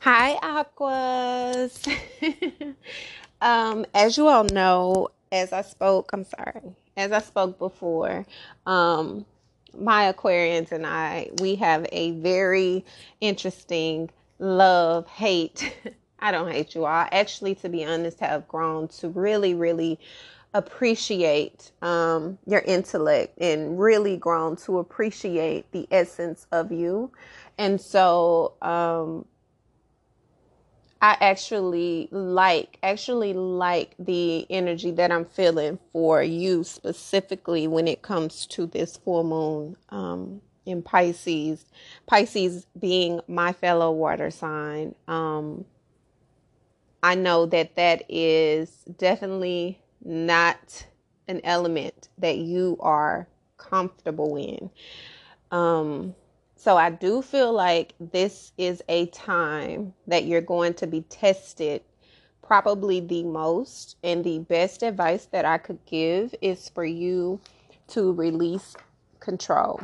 Hi, Aquas. um, as you all know, as I spoke, I'm sorry, as I spoke before, um, my Aquarians and I, we have a very interesting love hate. I don't hate you all. Actually, to be honest, have grown to really, really appreciate um, your intellect and really grown to appreciate the essence of you. And so, um, I actually like actually like the energy that I'm feeling for you specifically when it comes to this full moon um, in Pisces. Pisces being my fellow water sign. Um, I know that that is definitely not an element that you are comfortable in. Um, so I do feel like this is a time that you're going to be tested probably the most. And the best advice that I could give is for you to release control.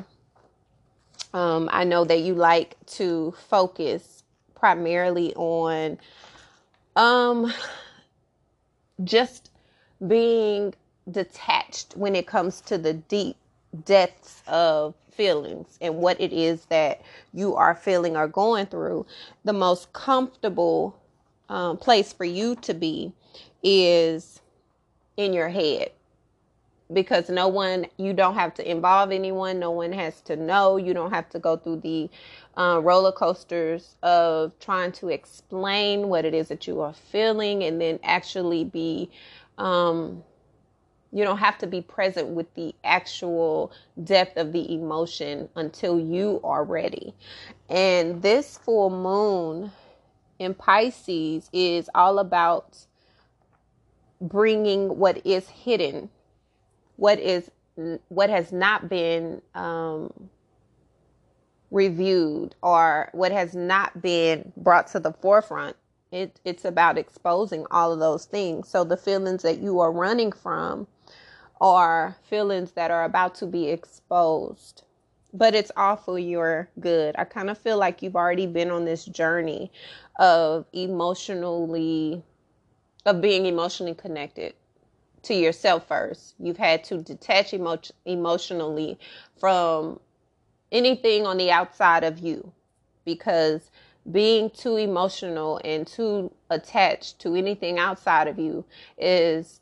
Um, I know that you like to focus primarily on um, just being detached when it comes to the deep depths of feelings and what it is that you are feeling or going through, the most comfortable um, place for you to be is in your head. Because no one you don't have to involve anyone. No one has to know. You don't have to go through the uh, roller coasters of trying to explain what it is that you are feeling and then actually be um, you don't have to be present with the actual depth of the emotion until you are ready. And this full moon in Pisces is all about bringing what is hidden, what is what has not been um, reviewed or what has not been brought to the forefront it, it's about exposing all of those things. So the feelings that you are running from are feelings that are about to be exposed. But it's all for your good. I kind of feel like you've already been on this journey of emotionally, of being emotionally connected to yourself first. You've had to detach emo- emotionally from anything on the outside of you because being too emotional and too attached to anything outside of you is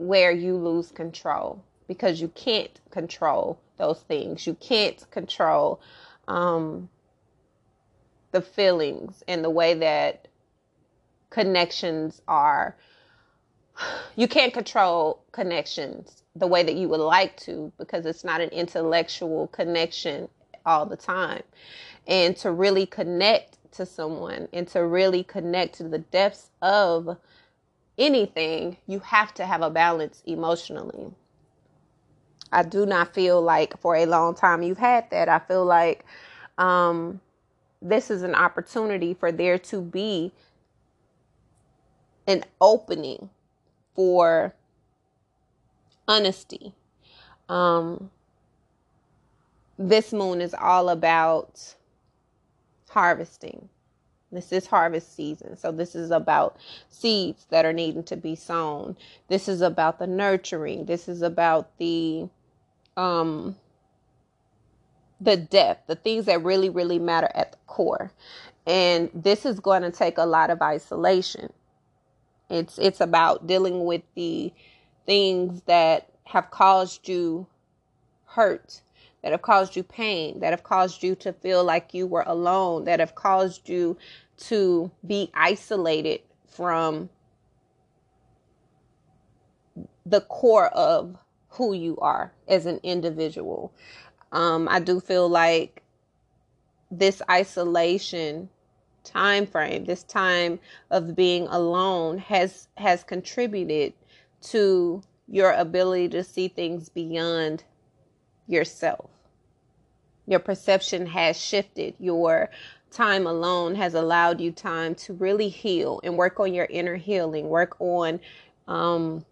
where you lose control because you can't control those things. You can't control um, the feelings and the way that connections are. You can't control connections the way that you would like to because it's not an intellectual connection all the time. And to really connect to someone and to really connect to the depths of anything, you have to have a balance emotionally. I do not feel like for a long time you've had that. I feel like um, this is an opportunity for there to be an opening for honesty. Um, this moon is all about harvesting. This is harvest season. So, this is about seeds that are needing to be sown. This is about the nurturing. This is about the, um, the depth, the things that really, really matter at the core. And this is going to take a lot of isolation. It's it's about dealing with the things that have caused you hurt that have caused you pain, that have caused you to feel like you were alone, that have caused you to be isolated from the core of who you are as an individual. Um, I do feel like this isolation time frame, this time of being alone has has contributed to your ability to see things beyond yourself. Your perception has shifted. Your time alone has allowed you time to really heal and work on your inner healing, work on um,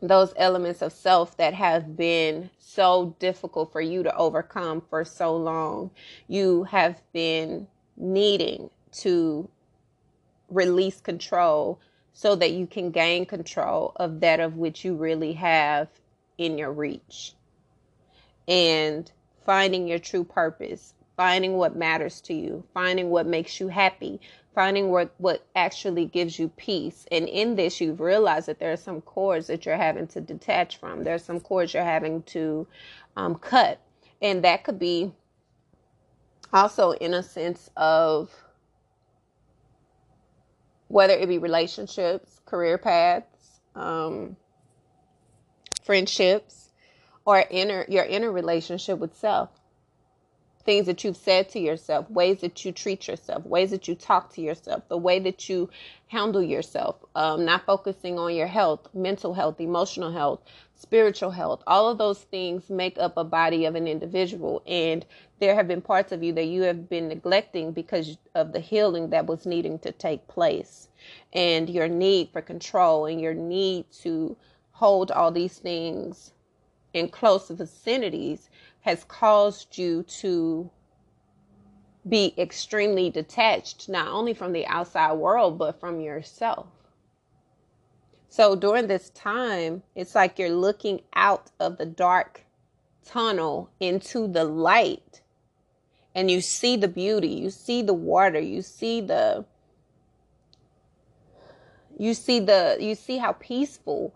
those elements of self that have been so difficult for you to overcome for so long. You have been needing to release control so that you can gain control of that of which you really have in your reach. And finding your true purpose, finding what matters to you, finding what makes you happy, finding what, what actually gives you peace. And in this, you've realized that there are some cords that you're having to detach from. There's some cords you're having to um, cut. And that could be also in a sense of whether it be relationships, career paths, um, friendships, or inner your inner relationship with self. Things that you've said to yourself, ways that you treat yourself, ways that you talk to yourself, the way that you handle yourself, um, not focusing on your health, mental health, emotional health, spiritual health. All of those things make up a body of an individual. And there have been parts of you that you have been neglecting because of the healing that was needing to take place and your need for control and your need to hold all these things in close vicinities has caused you to be extremely detached, not only from the outside world, but from yourself. So during this time, it's like you're looking out of the dark tunnel into the light and you see the beauty, you see the water, you see the you see the you see how peaceful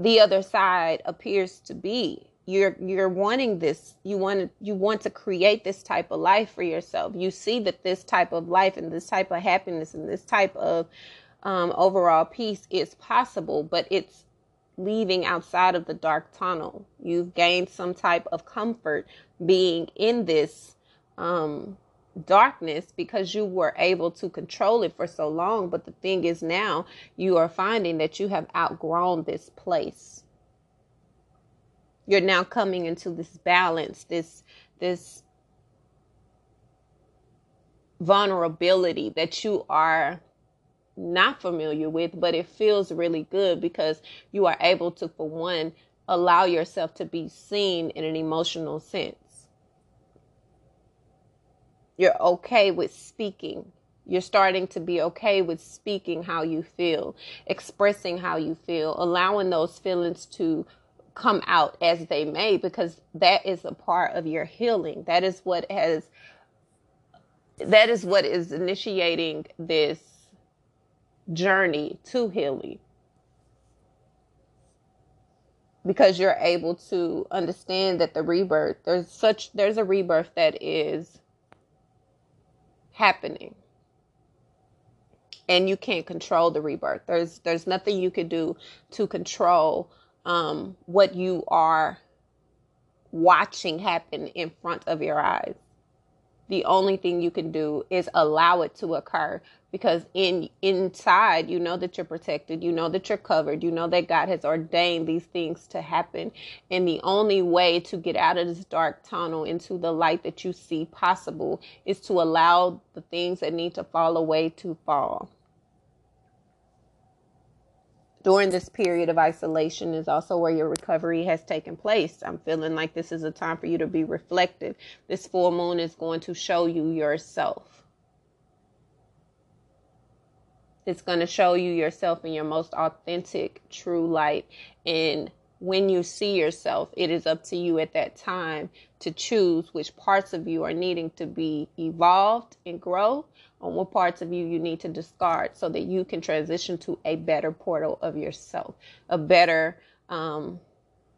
the other side appears to be. You're you're wanting this. You want you want to create this type of life for yourself. You see that this type of life and this type of happiness and this type of um, overall peace is possible, but it's leaving outside of the dark tunnel. You've gained some type of comfort being in this um, darkness because you were able to control it for so long. But the thing is, now you are finding that you have outgrown this place. You're now coming into this balance, this, this vulnerability that you are not familiar with, but it feels really good because you are able to, for one, allow yourself to be seen in an emotional sense. You're okay with speaking. You're starting to be okay with speaking how you feel, expressing how you feel, allowing those feelings to come out as they may, because that is a part of your healing. That is what has, that is what is initiating this journey to healing because you're able to understand that the rebirth there's such there's a rebirth that is happening. And you can't control the rebirth. There's there's nothing you can do to control um, what you are watching happen in front of your eyes the only thing you can do is allow it to occur because in inside you know that you're protected you know that you're covered you know that god has ordained these things to happen. And the only way to get out of this dark tunnel into the light that you see possible is to allow the things that need to fall away to fall during this period of isolation is also where your recovery has taken place. I'm feeling like this is a time for you to be reflective. This full moon is going to show you yourself. It's going to show you yourself in your most authentic, true light. And when you see yourself, it is up to you at that time to choose which parts of you are needing to be evolved and grow on what parts of you you need to discard so that you can transition to a better portal of yourself, a better, um,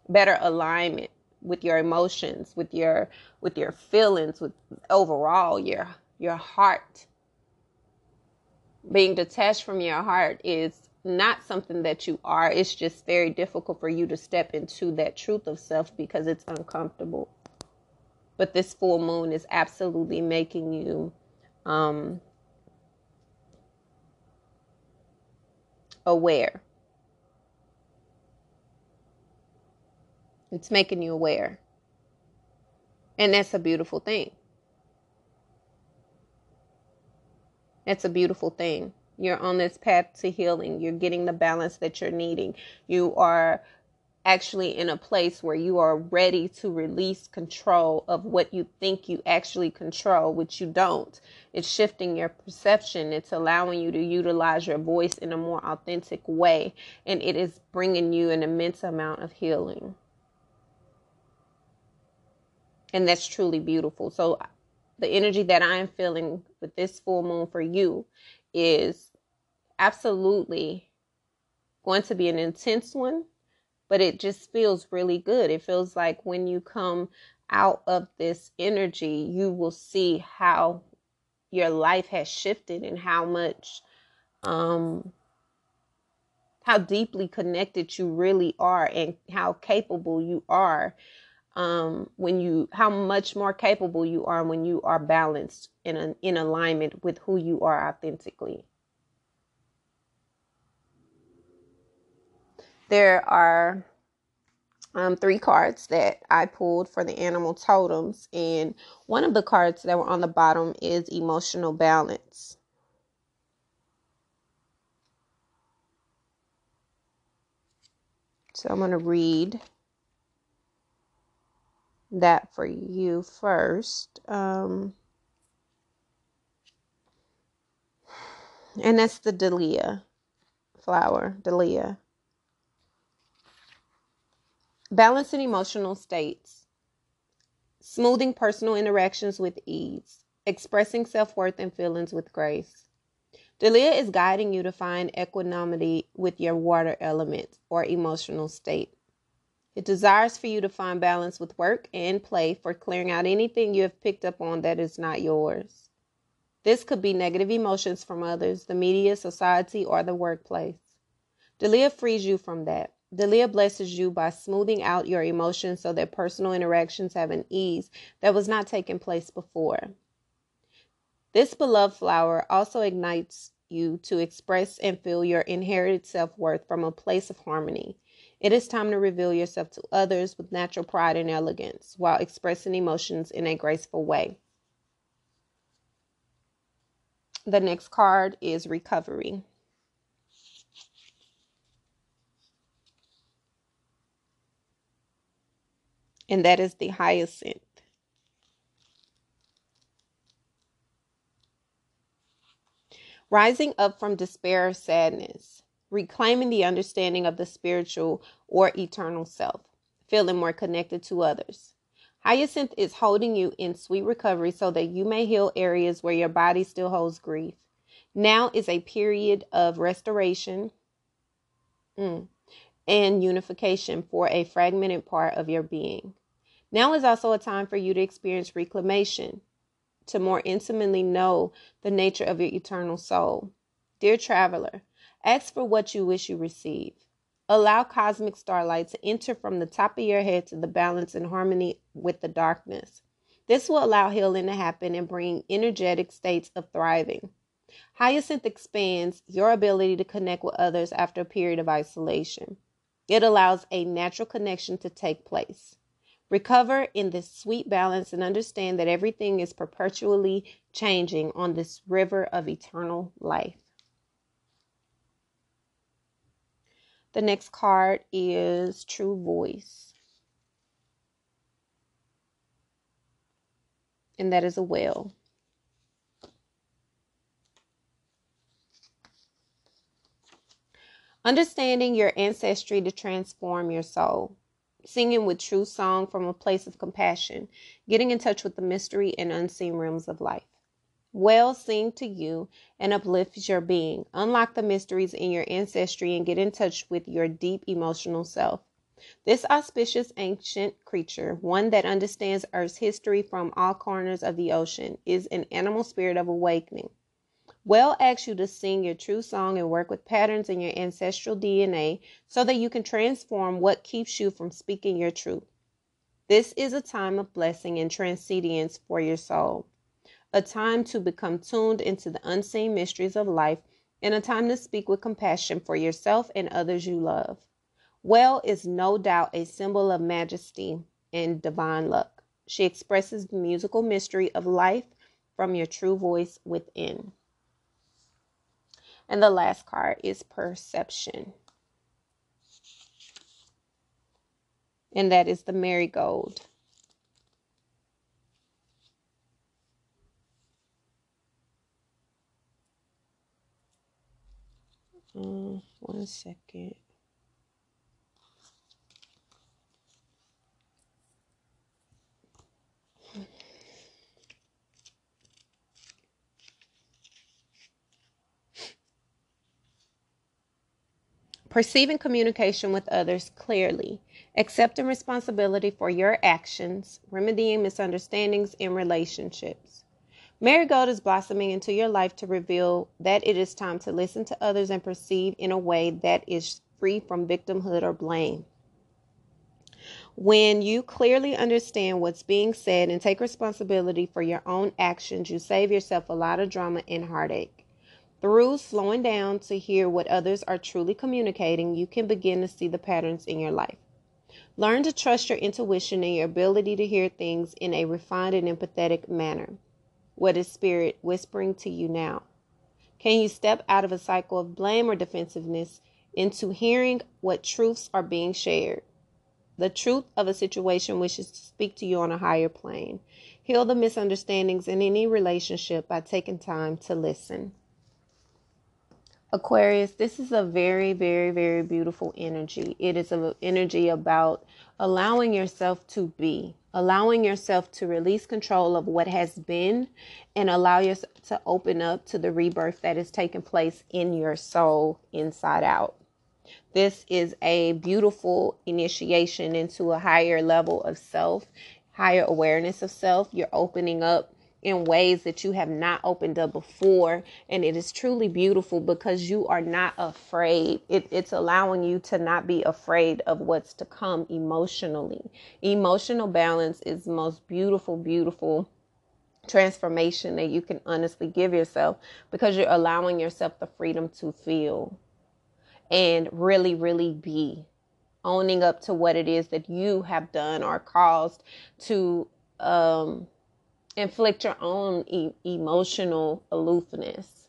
better alignment with your emotions, with your, with your feelings, with overall your, your heart. Being detached from your heart is not something that you are. It's just very difficult for you to step into that truth of self because it's uncomfortable. But this full moon is absolutely making you um, aware. It's making you aware. And that's a beautiful thing. That's a beautiful thing. You're on this path to healing. You're getting the balance that you're needing. You are actually in a place where you are ready to release control of what you think you actually control, which you don't. It's shifting your perception. It's allowing you to utilize your voice in a more authentic way. And it is bringing you an immense amount of healing. And that's truly beautiful. So, the energy that I am feeling with this full moon for you is absolutely going to be an intense one but it just feels really good. It feels like when you come out of this energy, you will see how your life has shifted and how much um how deeply connected you really are and how capable you are um when you how much more capable you are when you are balanced in an in alignment with who you are authentically there are um, three cards that I pulled for the animal totems, and one of the cards that were on the bottom is emotional balance. So I'm going to read that for you first. Um, and that's the Dahlia flower, Dahlia. Balancing emotional states, smoothing personal interactions with ease, expressing self worth and feelings with grace. Dahlia is guiding you to find equanimity with your water element or emotional state. It desires for you to find balance with work and play for clearing out anything you have picked up on that is not yours. This could be negative emotions from others, the media, society, or the workplace. Dahlia frees you from that. Dahlia blesses you by smoothing out your emotions so that personal interactions have an ease that was not taking place before. This beloved flower also ignites you to express and feel your inherited self worth from a place of harmony. It is time to reveal yourself to others with natural pride and elegance while expressing emotions in a graceful way. The next card is recovery. And that is the hyacinth. Rising up from despair or sadness, reclaiming the understanding of the spiritual or eternal self, feeling more connected to others. Hyacinth is holding you in sweet recovery so that you may heal areas where your body still holds grief. Now is a period of restoration mm, and unification for a fragmented part of your being. Now is also a time for you to experience reclamation, to more intimately know the nature of your eternal soul. Dear traveler, ask for what you wish you receive. Allow cosmic starlight to enter from the top of your head to the balance and harmony with the darkness. This will allow healing to happen and bring energetic states of thriving. Hyacinth expands your ability to connect with others after a period of isolation. It allows a natural connection to take place. Recover in this sweet balance and understand that everything is perpetually changing on this river of eternal life. The next card is True Voice. And that is a whale. Understanding your ancestry to transform your soul singing with true song from a place of compassion, getting in touch with the mystery and unseen realms of life. Whale, sing to you and uplift your being. Unlock the mysteries in your ancestry and get in touch with your deep emotional self. This auspicious ancient creature, one that understands Earth's history from all corners of the ocean, is an animal spirit of awakening. Whale asks you to sing your true song and work with patterns in your ancestral DNA so that you can transform what keeps you from speaking your truth. This is a time of blessing and transcendence for your soul, a time to become tuned into the unseen mysteries of life, and a time to speak with compassion for yourself and others you love. Whale is no doubt a symbol of majesty and divine luck. She expresses the musical mystery of life from your true voice within. And the last card is perception. and that is the marigold. Uh, one second. Perceiving communication with others clearly, accepting responsibility for your actions, remedying misunderstandings in relationships. Marigold is blossoming into your life to reveal that it is time to listen to others and perceive in a way that is free from victimhood or blame. When you clearly understand what's being said and take responsibility for your own actions, you save yourself a lot of drama and heartache. Through slowing down to hear what others are truly communicating, you can begin to see the patterns in your life. Learn to trust your intuition and your ability to hear things in a refined and empathetic manner. What is Spirit whispering to you now? Can you step out of a cycle of blame or defensiveness into hearing what truths are being shared? The truth of a situation wishes to speak to you on a higher plane. Heal the misunderstandings in any relationship by taking time to listen. Aquarius, this is a very, very, very beautiful energy. It is an energy about allowing yourself to be, allowing yourself to release control of what has been, and allow yourself to open up to the rebirth that is taking place in your soul inside out. This is a beautiful initiation into a higher level of self, higher awareness of self. You're opening up in ways that you have not opened up before. And it is truly beautiful because you are not afraid. It, it's allowing you to not be afraid of what's to come emotionally. Emotional balance is the most beautiful, beautiful transformation that you can honestly give yourself because you're allowing yourself the freedom to feel and really, really be owning up to what it is that you have done or caused to um inflict your own e- emotional aloofness.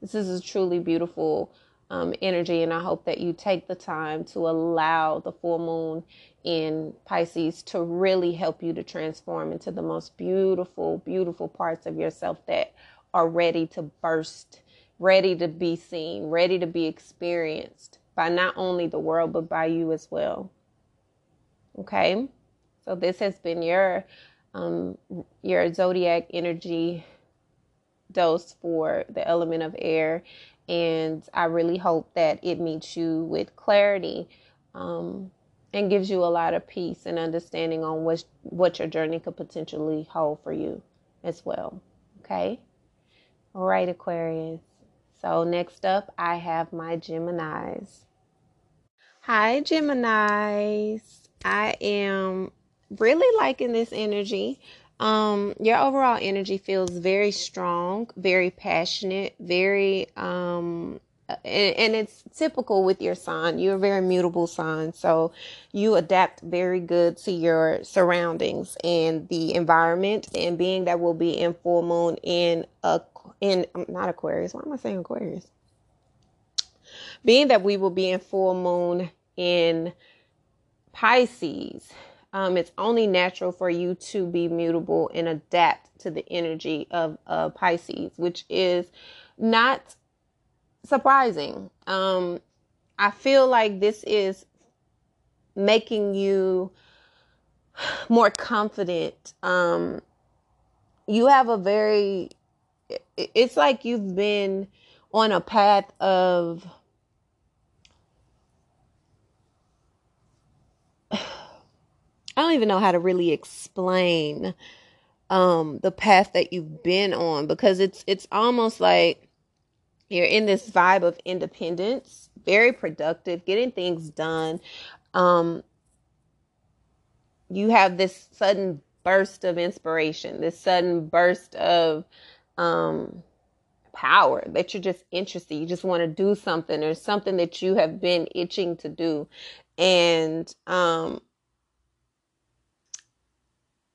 This is a truly beautiful um, energy, and I hope that you take the time to allow the full moon in Pisces to really help you to transform into the most beautiful, beautiful parts of yourself that are ready to burst, ready to be seen, ready to be experienced by not only the world, but by you as well. Okay, so this has been your um, your zodiac energy dose for the element of air. And I really hope that it meets you with clarity um, and gives you a lot of peace and understanding on what, what your journey could potentially hold for you as well. Okay? All right, Aquarius. So, next up, I have my Geminis. Hi, Geminis. I am really liking this energy. Um, your overall energy feels very strong, very passionate, very um, and, and, it's typical with your sign. You're a very mutable sign, so you adapt very good to your surroundings and the environment. And being that we'll be in full moon in a in not Aquarius. Why am I saying Aquarius? Being that we will be in full moon in Pisces, um, it's only natural for you to be mutable and adapt to the energy of uh, Pisces, which is not surprising. Um, I feel like this is making you more confident. Um, you have a very, it's like you've been on a path of I don't even know how to really explain um the path that you've been on because it's it's almost like you're in this vibe of independence, very productive, getting things done. Um you have this sudden burst of inspiration, this sudden burst of um power that you're just interested you just want to do something. Or something that you have been itching to do. And um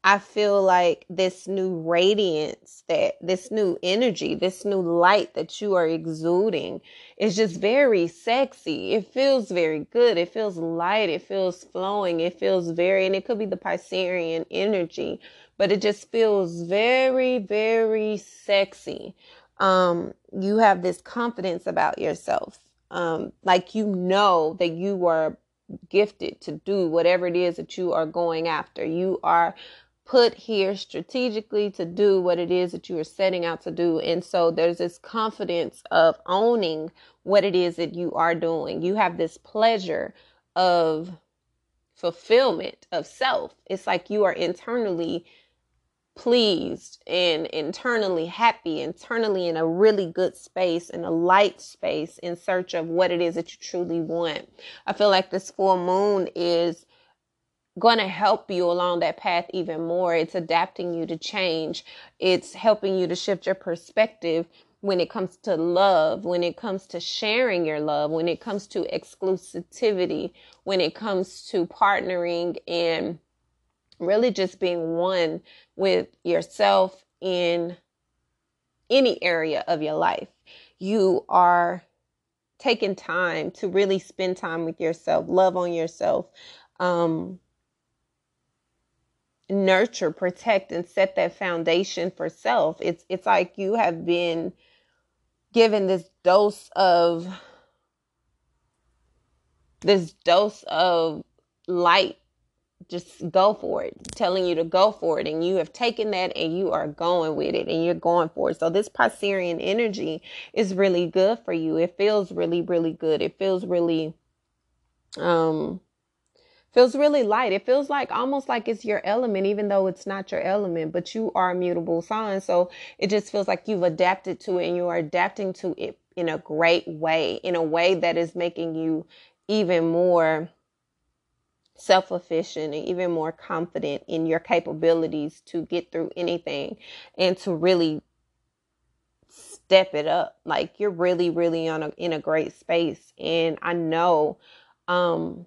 I feel like this new radiance that this new energy, this new light that you are exuding is just very sexy. It feels very good. It feels light. It feels flowing. It feels very, and it could be the Piscean energy, but it just feels very, very sexy. Um, you have this confidence about yourself. Um, like you know that you are gifted to do whatever it is that you are going after. You are put here strategically to do what it is that you are setting out to do. And so there's this confidence of owning what it is that you are doing. You have this pleasure of fulfillment of self. It's like you are internally pleased and internally happy, internally in a really good space, in a light space, in search of what it is that you truly want. I feel like this full moon is going to help you along that path even more. It's adapting you to change, it's helping you to shift your perspective when it comes to love, when it comes to sharing your love, when it comes to exclusivity, when it comes to partnering and really just being one with yourself in any area of your life. You are taking time to really spend time with yourself, love on yourself, um, nurture, protect, and set that foundation for self. It's it's like you have been given this dose of this dose of light just go for it, telling you to go for it. And you have taken that and you are going with it and you're going for it. So this Piscean energy is really good for you. It feels really, really good. It feels really, um, feels really light. It feels like almost like it's your element, even though it's not your element, but you are a mutable sign. So it just feels like you've adapted to it and you are adapting to it in a great way, in a way that is making you even more self efficient and even more confident in your capabilities to get through anything and to really step it up like you're really really on a in a great space and i know um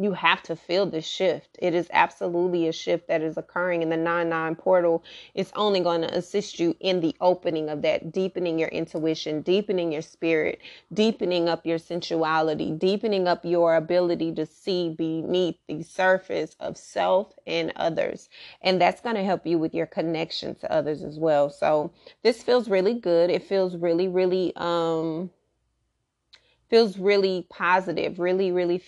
you have to feel this shift. It is absolutely a shift that is occurring in the 9 9 portal. It's only going to assist you in the opening of that, deepening your intuition, deepening your spirit, deepening up your sensuality, deepening up your ability to see beneath the surface of self and others. And that's going to help you with your connection to others as well. So this feels really good. It feels really, really, um, feels really positive, really, really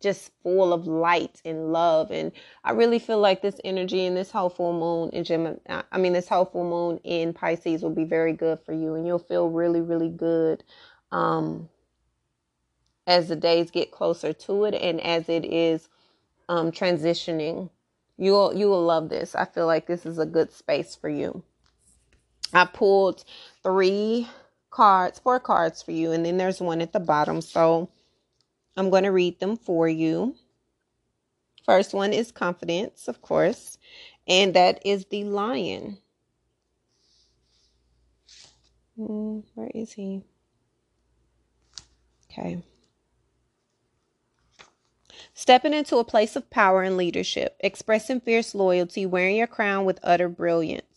just full of light and love. And I really feel like this energy and this whole full moon in Gemini, I mean, this whole full moon in Pisces will be very good for you. And you'll feel really, really good um, as the days get closer to it and as it is um, transitioning. You'll, you will love this. I feel like this is a good space for you. I pulled three cards, four cards for you, and then there's one at the bottom. So, I'm going to read them for you. First one is confidence, of course, and that is the lion. Hmm, where is he? Okay. Stepping into a place of power and leadership, expressing fierce loyalty, wearing your crown with utter brilliance.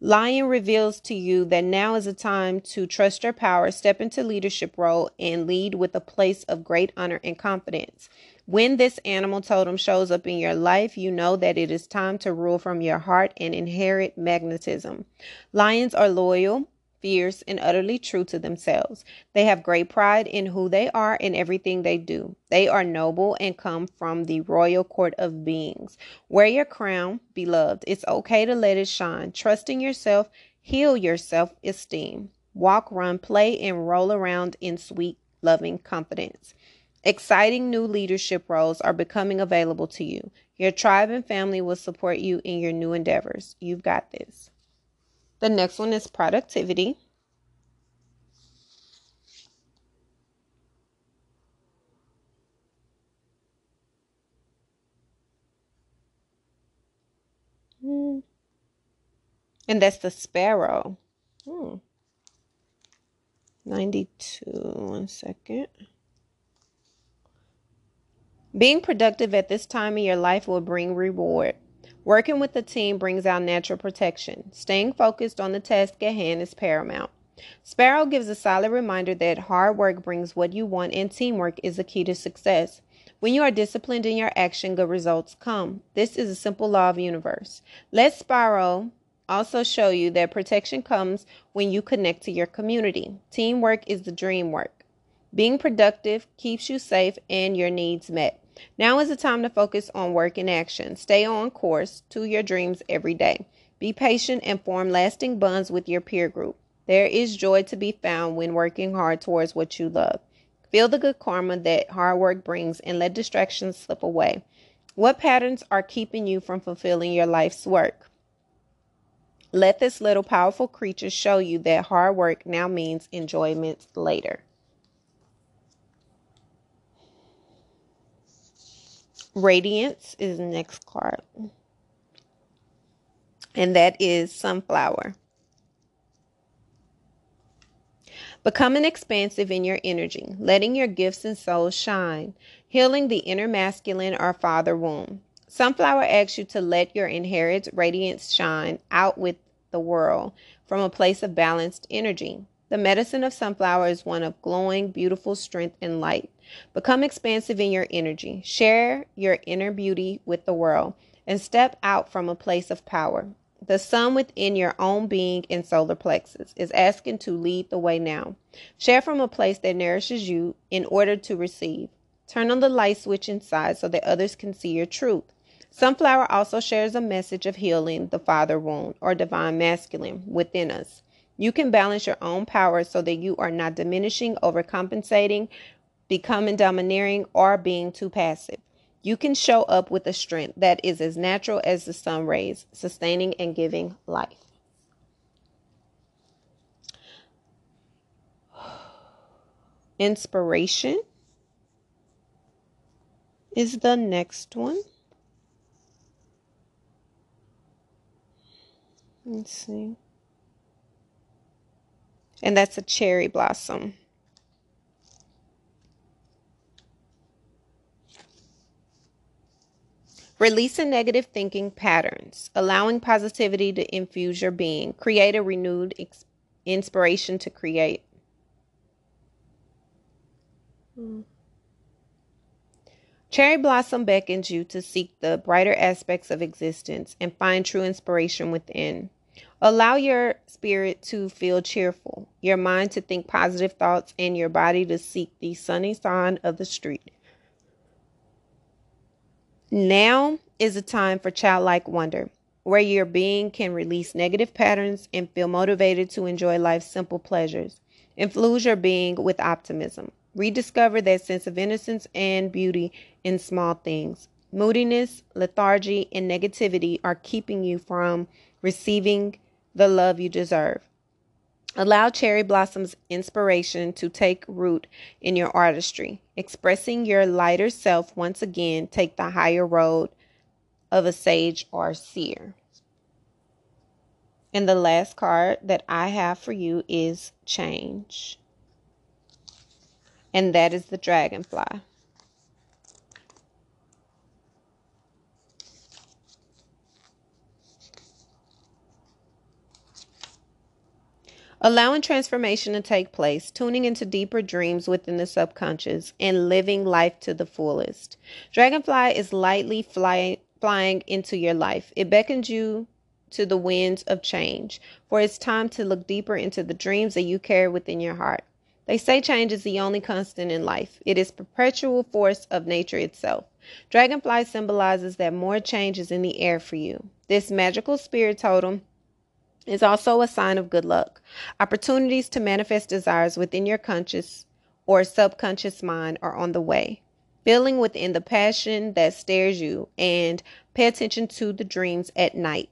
Lion reveals to you that now is a time to trust your power, step into leadership role, and lead with a place of great honor and confidence. When this animal totem shows up in your life, you know that it is time to rule from your heart and inherit magnetism. Lions are loyal, fierce, and utterly true to themselves. They have great pride in who they are and everything they do. They are noble and come from the royal court of beings. Wear your crown, beloved. It's okay to let it shine. Trust in yourself, heal your self esteem. Walk, run, play, and roll around in sweet, loving confidence. Exciting new leadership roles are becoming available to you. Your tribe and family will support you in your new endeavors. You've got this. The next one is productivity. Hmm. And that's the sparrow. Hmm. 92. One second. Being productive at this time in your life will bring reward. Working with the team brings out natural protection. Staying focused on the task at hand is paramount. Sparrow gives a solid reminder that hard work brings what you want and teamwork is the key to success. When you are disciplined in your action, good results come. This is a simple law of the universe. Let Sparrow also show you that protection comes when you connect to your community. Teamwork is the dream work. Being productive keeps you safe and your needs met. Now is the time to focus on work and action. Stay on course to your dreams every day. Be patient and form lasting bonds with your peer group. There is joy to be found when working hard towards what you love. Feel the good karma that hard work brings and let distractions slip away. What patterns are keeping you from fulfilling your life's work? Let this little powerful creature show you that hard work now means enjoyment later. Radiance is the next card. And that is sunflower. Becoming expansive in your energy, letting your gifts and souls shine, healing the inner masculine or father womb. Sunflower asks you to let your inherent radiance shine out with the world from a place of balanced energy. The medicine of sunflower is one of glowing, beautiful strength and light. Become expansive in your energy. Share your inner beauty with the world and step out from a place of power. The sun within your own being and solar plexus is asking to lead the way now. Share from a place that nourishes you in order to receive. Turn on the light switch inside so that others can see your truth. Sunflower also shares a message of healing the father wound or divine masculine within us. You can balance your own power so that you are not diminishing, overcompensating, becoming domineering, or being too passive. You can show up with a strength that is as natural as the sun rays, sustaining and giving life. Inspiration is the next one. Let's see. And that's a cherry blossom. Releasing negative thinking patterns, allowing positivity to infuse your being, create a renewed inspiration to create. Hmm. Cherry Blossom beckons you to seek the brighter aspects of existence and find true inspiration within. Allow your spirit to feel cheerful, your mind to think positive thoughts, and your body to seek the sunny side of the street. Now is a time for childlike wonder, where your being can release negative patterns and feel motivated to enjoy life's simple pleasures. Infuse your being with optimism. Rediscover that sense of innocence and beauty in small things. Moodiness, lethargy, and negativity are keeping you from receiving the love you deserve. Allow Cherry Blossom's inspiration to take root in your artistry. Expressing your lighter self once again, take the higher road of a sage or seer. And the last card that I have for you is change. And that is the dragonfly. Allowing transformation to take place, tuning into deeper dreams within the subconscious, and living life to the fullest. Dragonfly is lightly fly, flying into your life. It beckons you to the winds of change, for it's time to look deeper into the dreams that you carry within your heart. They say change is the only constant in life. It is perpetual force of nature itself. Dragonfly symbolizes that more change is in the air for you. This magical spirit totem is also a sign of good luck. Opportunities to manifest desires within your conscious or subconscious mind are on the way. Feeling within the passion that stares you and pay attention to the dreams at night.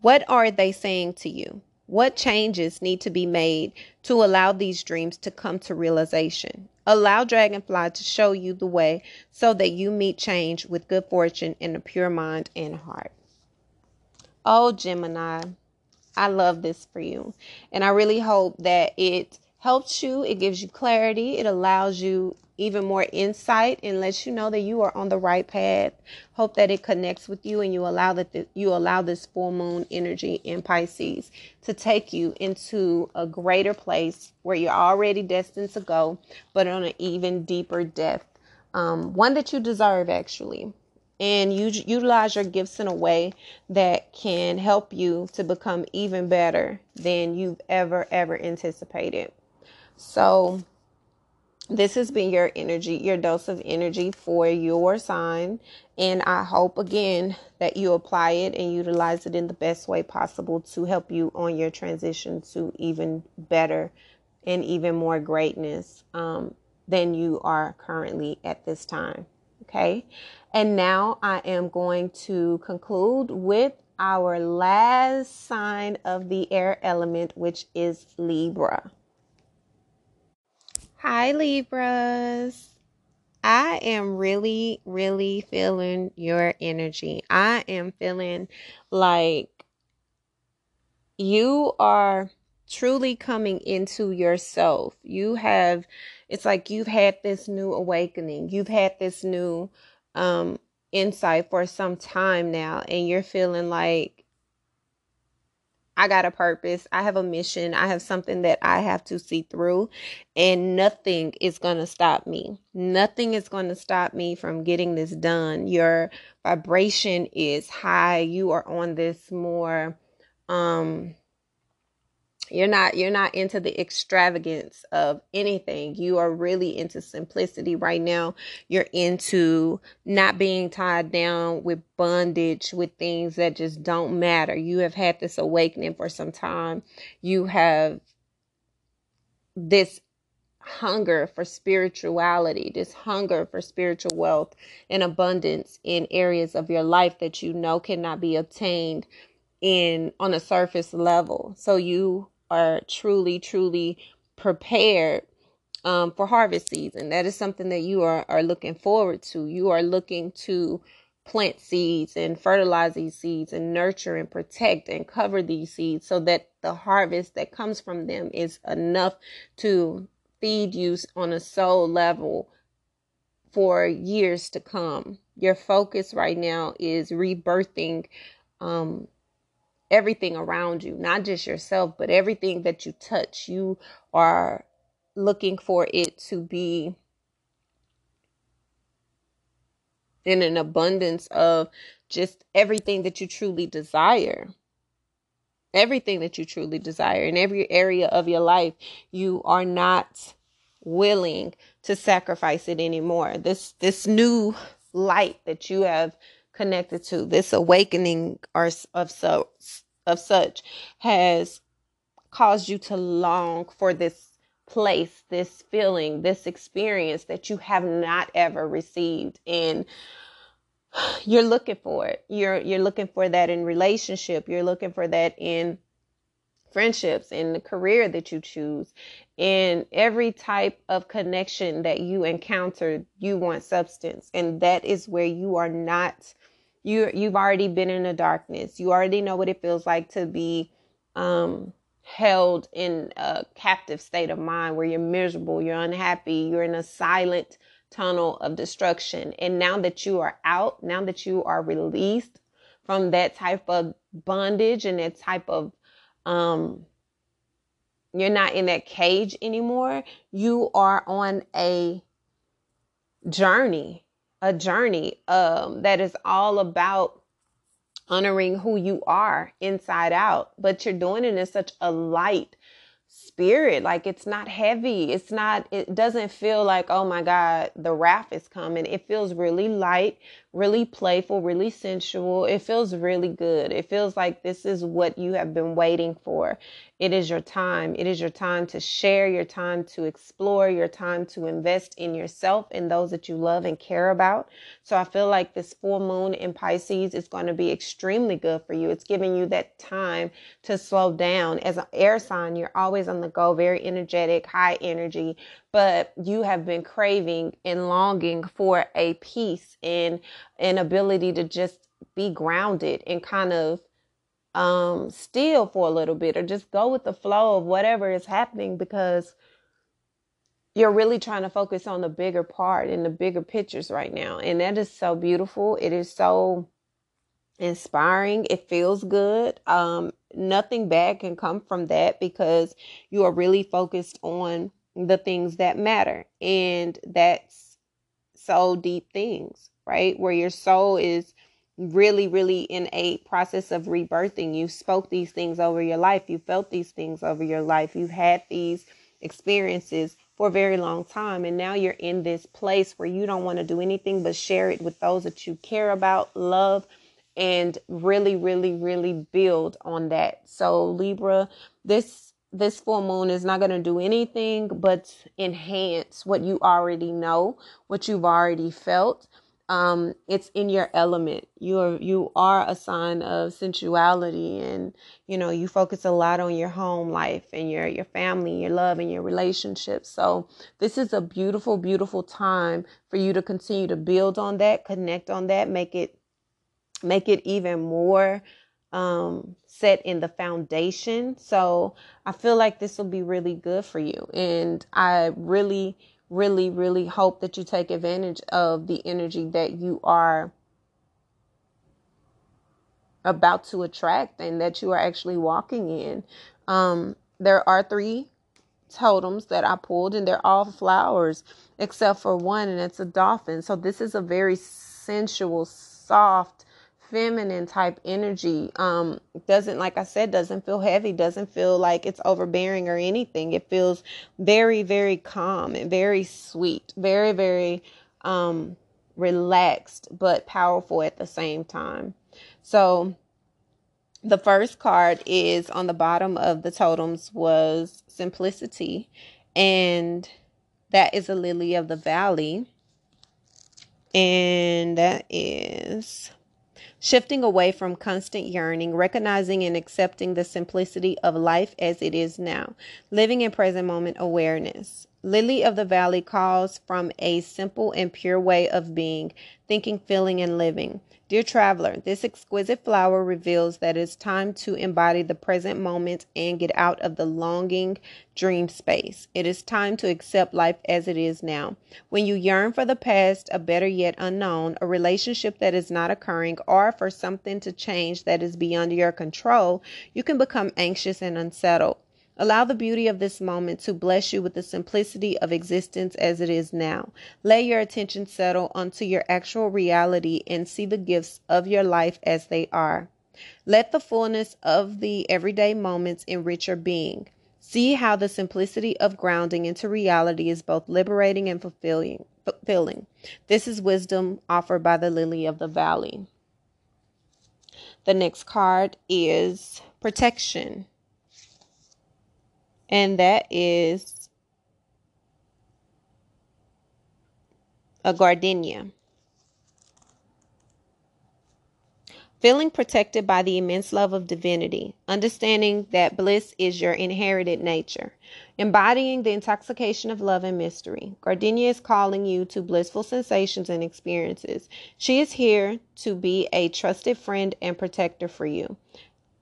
What are they saying to you? What changes need to be made to allow these dreams to come to realization? Allow Dragonfly to show you the way so that you meet change with good fortune and a pure mind and heart. Oh, Gemini. I love this for you. And I really hope that it helps you, it gives you clarity, it allows you even more insight and lets you know that you are on the right path. Hope that it connects with you and you allow that you allow this full moon energy in Pisces to take you into a greater place where you're already destined to go, but on an even deeper depth. Um, one that you deserve actually. And you utilize your gifts in a way that can help you to become even better than you've ever, ever anticipated. So, this has been your energy, your dose of energy for your sign. And I hope again that you apply it and utilize it in the best way possible to help you on your transition to even better and even more greatness um, than you are currently at this time. Okay. And now I am going to conclude with our last sign of the air element, which is Libra. Hi, Libras. I am really, really feeling your energy. I am feeling like you are truly coming into yourself. You have, it's like you've had this new awakening. You've had this new um, insight for some time now, and you're feeling like I got a purpose. I have a mission. I have something that I have to see through, and nothing is going to stop me. Nothing is going to stop me from getting this done. Your vibration is high. You are on this more um you're not you're not into the extravagance of anything. You are really into simplicity right now. You're into not being tied down with bondage with things that just don't matter. You have had this awakening for some time. You have this hunger for spirituality this hunger for spiritual wealth and abundance in areas of your life that you know cannot be obtained in on a surface level. So you are truly, truly prepared um, for harvest season. That is something that you are, are looking forward to. You are looking to plant seeds and fertilize these seeds and nurture and protect and cover these seeds so that the harvest that comes from them is enough to feed you on a soul level for years to come. Your focus right now is rebirthing um, everything around you, not just yourself, but everything that you touch. You are looking for it to be in an abundance of just everything that you truly desire. Everything that you truly desire in every area of your life, you are not willing to sacrifice it anymore. This this new light that you have connected to, this awakening or of so of such has caused you to long for this place, this feeling, this experience that you have not ever received and you're looking for it. You're you're looking for that in relationship, you're looking for that in friendships, in the career that you choose, in every type of connection that you encounter, you want substance. And that is where you are not you you've already been in the darkness. You already know what it feels like to be um, held in a captive state of mind where you're miserable, you're unhappy, you're in a silent tunnel of destruction. And now that you are out, now that you are released from that type of bondage and that type of um you're not in that cage anymore, you are on a journey a journey um, that is all about honoring who you are inside out, but you're doing it in such a light spirit. Like it's not heavy. It's not, it doesn't feel like, oh my God, the wrath is coming. It feels really light, really playful, really sensual. It feels really good. It feels like this is what you have been waiting for. It is your time. It is your time to share, your time to explore, your time to invest in yourself and those that you love and care about. So I feel like this full moon in Pisces is going to be extremely good for you. It's giving you that time to slow down. As an air sign, you're always on the go, very energetic, high energy, but you have been craving and longing for a peace and an ability to just be grounded and kind of um still for a little bit or just go with the flow of whatever is happening because you're really trying to focus on the bigger part and the bigger pictures right now. And that is so beautiful. It is so inspiring. It feels good. Um, nothing bad can come from that because you are really focused on the things that matter. And that's so deep things, right? Where your soul is really, really in a process of rebirthing. You spoke these things over your life. You felt these things over your life. You've had these experiences for a very long time. And now you're in this place where you don't want to do anything but share it with those that you care about, love, and really, really, really build on that. So Libra, this this full moon is not going to do anything but enhance what you already know, what you've already felt. Um it's in your element. You are you are a sign of sensuality and you know you focus a lot on your home life and your your family your love and your relationships. So this is a beautiful beautiful time for you to continue to build on that connect on that make it make it even more um set in the foundation so i feel like this will be really good for you and i really really, really hope that you take advantage of the energy that you are about to attract and that you are actually walking in. Um, there are three totems that I pulled, and they're all flowers except for one, and it's a dolphin. So, this is a very sensual, soft, feminine type energy. Um, doesn't, like I said, doesn't feel heavy, doesn't feel like it's overbearing or anything. It feels very, very calm and very sweet, very, very um, relaxed, but powerful at the same time. So, the first card is on the bottom of the totems was simplicity, and that is a lily of the valley. And that is shifting away from constant yearning, recognizing and accepting the simplicity of life as it is now, living in present moment awareness. Lily of the Valley calls from a simple and pure way of being, thinking, feeling, and living. Dear traveler, this exquisite flower reveals that it's time to embody the present moment and get out of the longing dream space. It is time to accept life as it is now. When you yearn for the past, a better yet unknown, a relationship that is not occurring, or for something to change that is beyond your control, you can become anxious and unsettled. Allow the beauty of this moment to bless you with the simplicity of existence as it is now. Let your attention settle onto your actual reality and see the gifts of your life as they are. Let the fullness of the everyday moments enrich your being. See how the simplicity of grounding into reality is both liberating and fulfilling. fulfilling. This is wisdom offered by the lily of the valley. The next card is protection and that is a gardenia. Feeling protected by the immense love of divinity, understanding that bliss is your inherited nature, embodying the intoxication of love and mystery. Gardenia is calling you to blissful sensations and experiences. She is here to be a trusted friend and protector for you.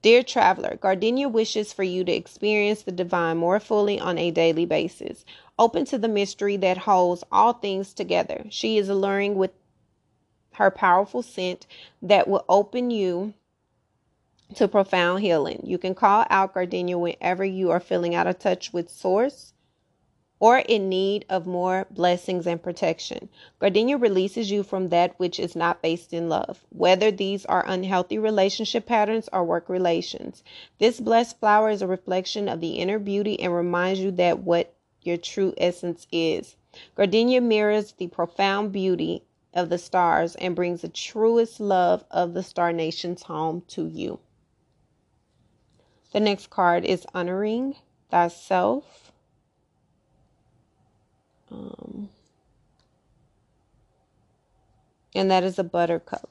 Dear traveler, Gardenia wishes for you to experience the divine more fully on a daily basis. Open to the mystery that holds all things together. She is alluring with her powerful scent that will open you to profound healing. You can call out Gardenia whenever you are feeling out of touch with Source or in need of more blessings and protection. Gardenia releases you from that which is not based in love, whether these are unhealthy relationship patterns or work relations. This blessed flower is a reflection of the inner beauty and reminds you that what your true essence is. Gardenia mirrors the profound beauty of the stars and brings the truest love of the star nations home to you. The next card is honoring thyself um, and that is a buttercup.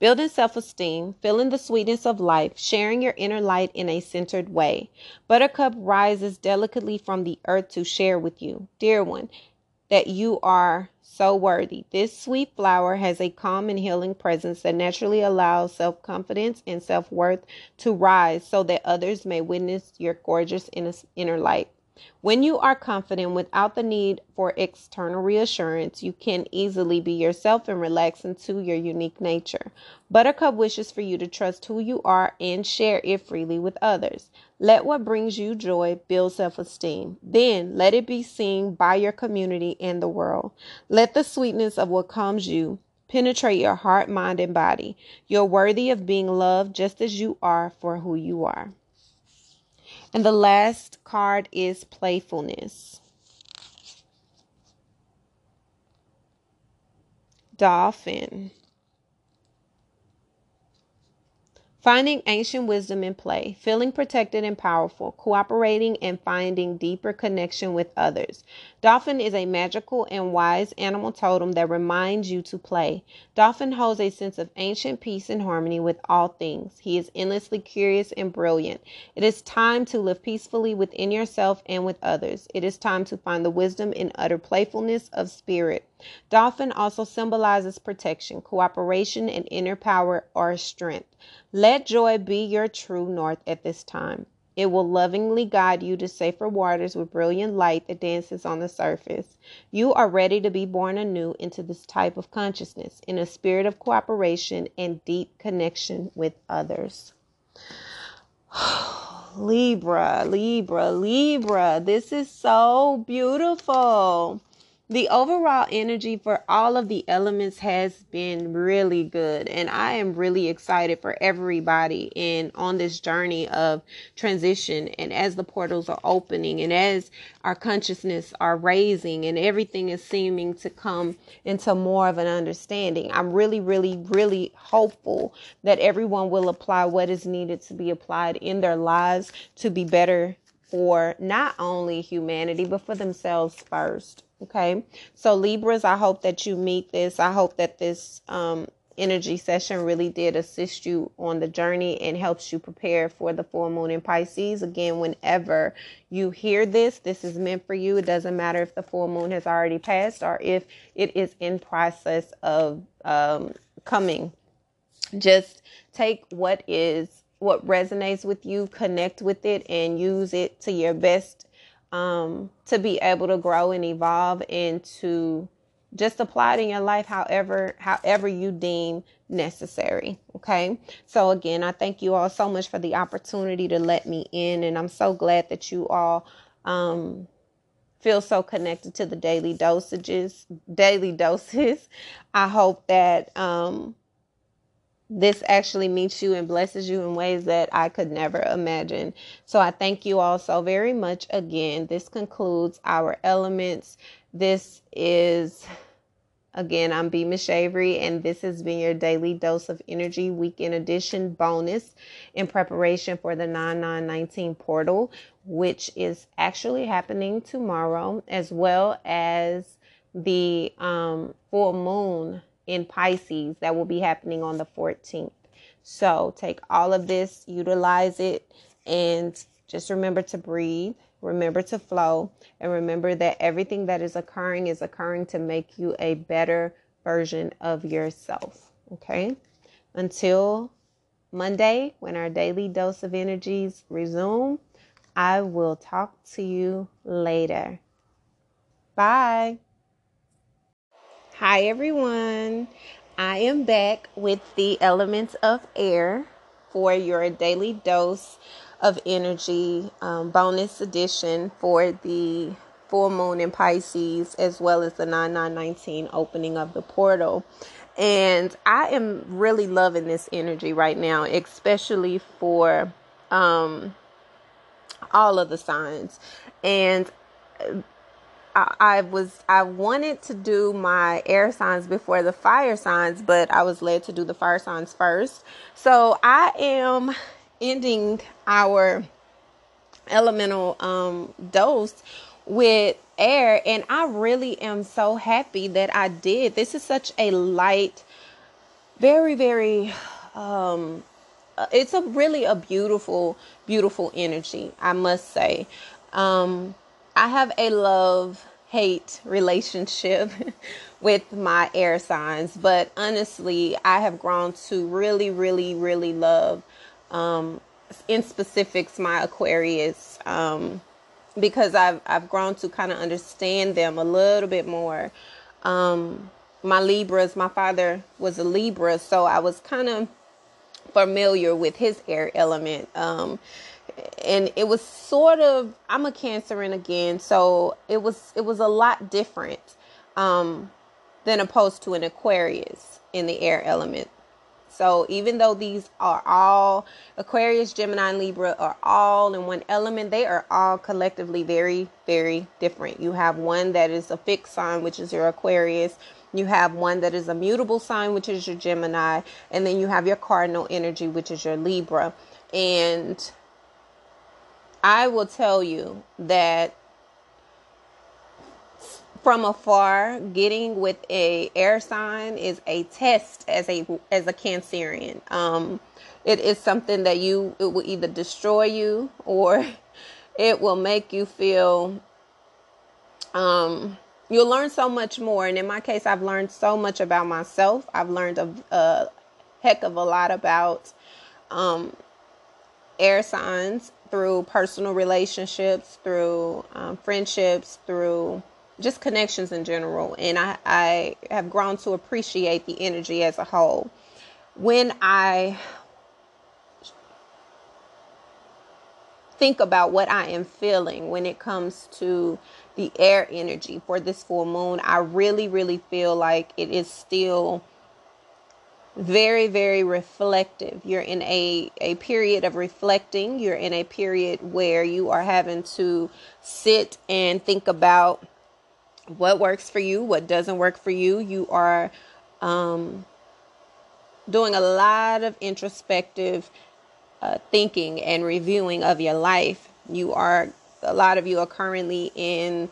Building self esteem, feeling the sweetness of life, sharing your inner light in a centered way. Buttercup rises delicately from the earth to share with you, dear one, that you are so worthy. This sweet flower has a calm and healing presence that naturally allows self confidence and self worth to rise so that others may witness your gorgeous inner light. When you are confident without the need for external reassurance, you can easily be yourself and relax into your unique nature. Buttercup wishes for you to trust who you are and share it freely with others. Let what brings you joy build self esteem. Then let it be seen by your community and the world. Let the sweetness of what comes you penetrate your heart, mind, and body. You're worthy of being loved just as you are for who you are. And the last card is playfulness. Dolphin. Finding ancient wisdom in play, feeling protected and powerful, cooperating and finding deeper connection with others. Dolphin is a magical and wise animal totem that reminds you to play. Dolphin holds a sense of ancient peace and harmony with all things. He is endlessly curious and brilliant. It is time to live peacefully within yourself and with others. It is time to find the wisdom in utter playfulness of spirit. Dolphin also symbolizes protection, cooperation, and inner power or strength. Let joy be your true north at this time. It will lovingly guide you to safer waters with brilliant light that dances on the surface. You are ready to be born anew into this type of consciousness in a spirit of cooperation and deep connection with others. Libra, Libra, Libra. This is so beautiful the overall energy for all of the elements has been really good and i am really excited for everybody in on this journey of transition. And as the portals are opening and as our consciousness are raising and everything is seeming to come into more of an understanding i'm really really really hopeful that everyone will apply what is needed to be applied in their lives to be better for not only humanity but for themselves first Okay. So, Libras, I hope that you meet this. I hope that this um, energy session really did assist you on the journey and helps you prepare for the full moon in Pisces. Again, whenever you hear this, this is meant for you. It doesn't matter if the full moon has already passed or if it is in process of um, coming. Just take what is what resonates with you, connect with it, and use it to your best um, to be able to grow and evolve and to just apply it in your life however however you deem necessary okay? So again i thank you all so much for the opportunity to let me in and i'm so glad that you all um, feel so connected to the daily dosages daily doses. I hope that um, this actually meets you and blesses you in ways that I could never imagine. So I thank you all so very much again. This concludes our elements. This is again, I'm B Shavery, and this has been your daily dose of energy weekend edition bonus in preparation for the 9919 portal, which is actually happening tomorrow, as well as the um, full moon in Pisces that will be happening on the 14th. So take all of this, utilize it, and just remember to breathe, remember to flow, and remember that everything that is occurring is occurring to make you a better version of yourself. Okay? Until Monday, when our daily dose of energies resume, I will talk to you later. Bye. Hi, everyone. I am back with the elements of air for your daily dose of energy um, bonus edition for the full moon in Pisces, as well as the 9919 opening of the portal. And I am really loving this energy right now, especially for um, all of the signs. And I, was I wanted to do my air signs before the fire signs, but I was led to do the fire signs first. So I am ending our elemental um, dose with air, and I really am so happy that I did. This is such a light, very very. Um, it's a really a beautiful, beautiful energy. I must say. Um, I have a love hate relationship with my air signs, but honestly, I have grown to really, really, really love, um, in specifics, my Aquarius um, because I've I've grown to kind of understand them a little bit more. Um, my Libras, my father was a Libra, so I was kind of familiar with his air element. Um, and it was sort of I'm a Cancerian again, so it was it was a lot different um, than opposed to an Aquarius in the air element. So even though these are all Aquarius, Gemini, Libra are all in one element, they are all collectively very, very different. You have one that is a fixed sign, which is your Aquarius. You have one that is a mutable sign, which is your Gemini, and then you have your cardinal energy, which is your Libra. And I will tell you that from afar, getting with a air sign is a test as a as a Cancerian. Um, it is something that you it will either destroy you or it will make you feel. Um, you'll learn so much more, and in my case, I've learned so much about myself. I've learned a, a heck of a lot about um, air signs through personal relationships, through um, friendships, through just connections in general. And I, I have grown to appreciate the energy as a whole. When I think about what I am feeling when it comes to the air energy for this full moon, I really, really feel like it is still very very reflective you're in a a period of reflecting you're in a period where you are having to sit and think about what works for you, what doesn't work for you. You are um, doing a lot of introspective uh, thinking and reviewing of your life. You are, a lot of you are currently in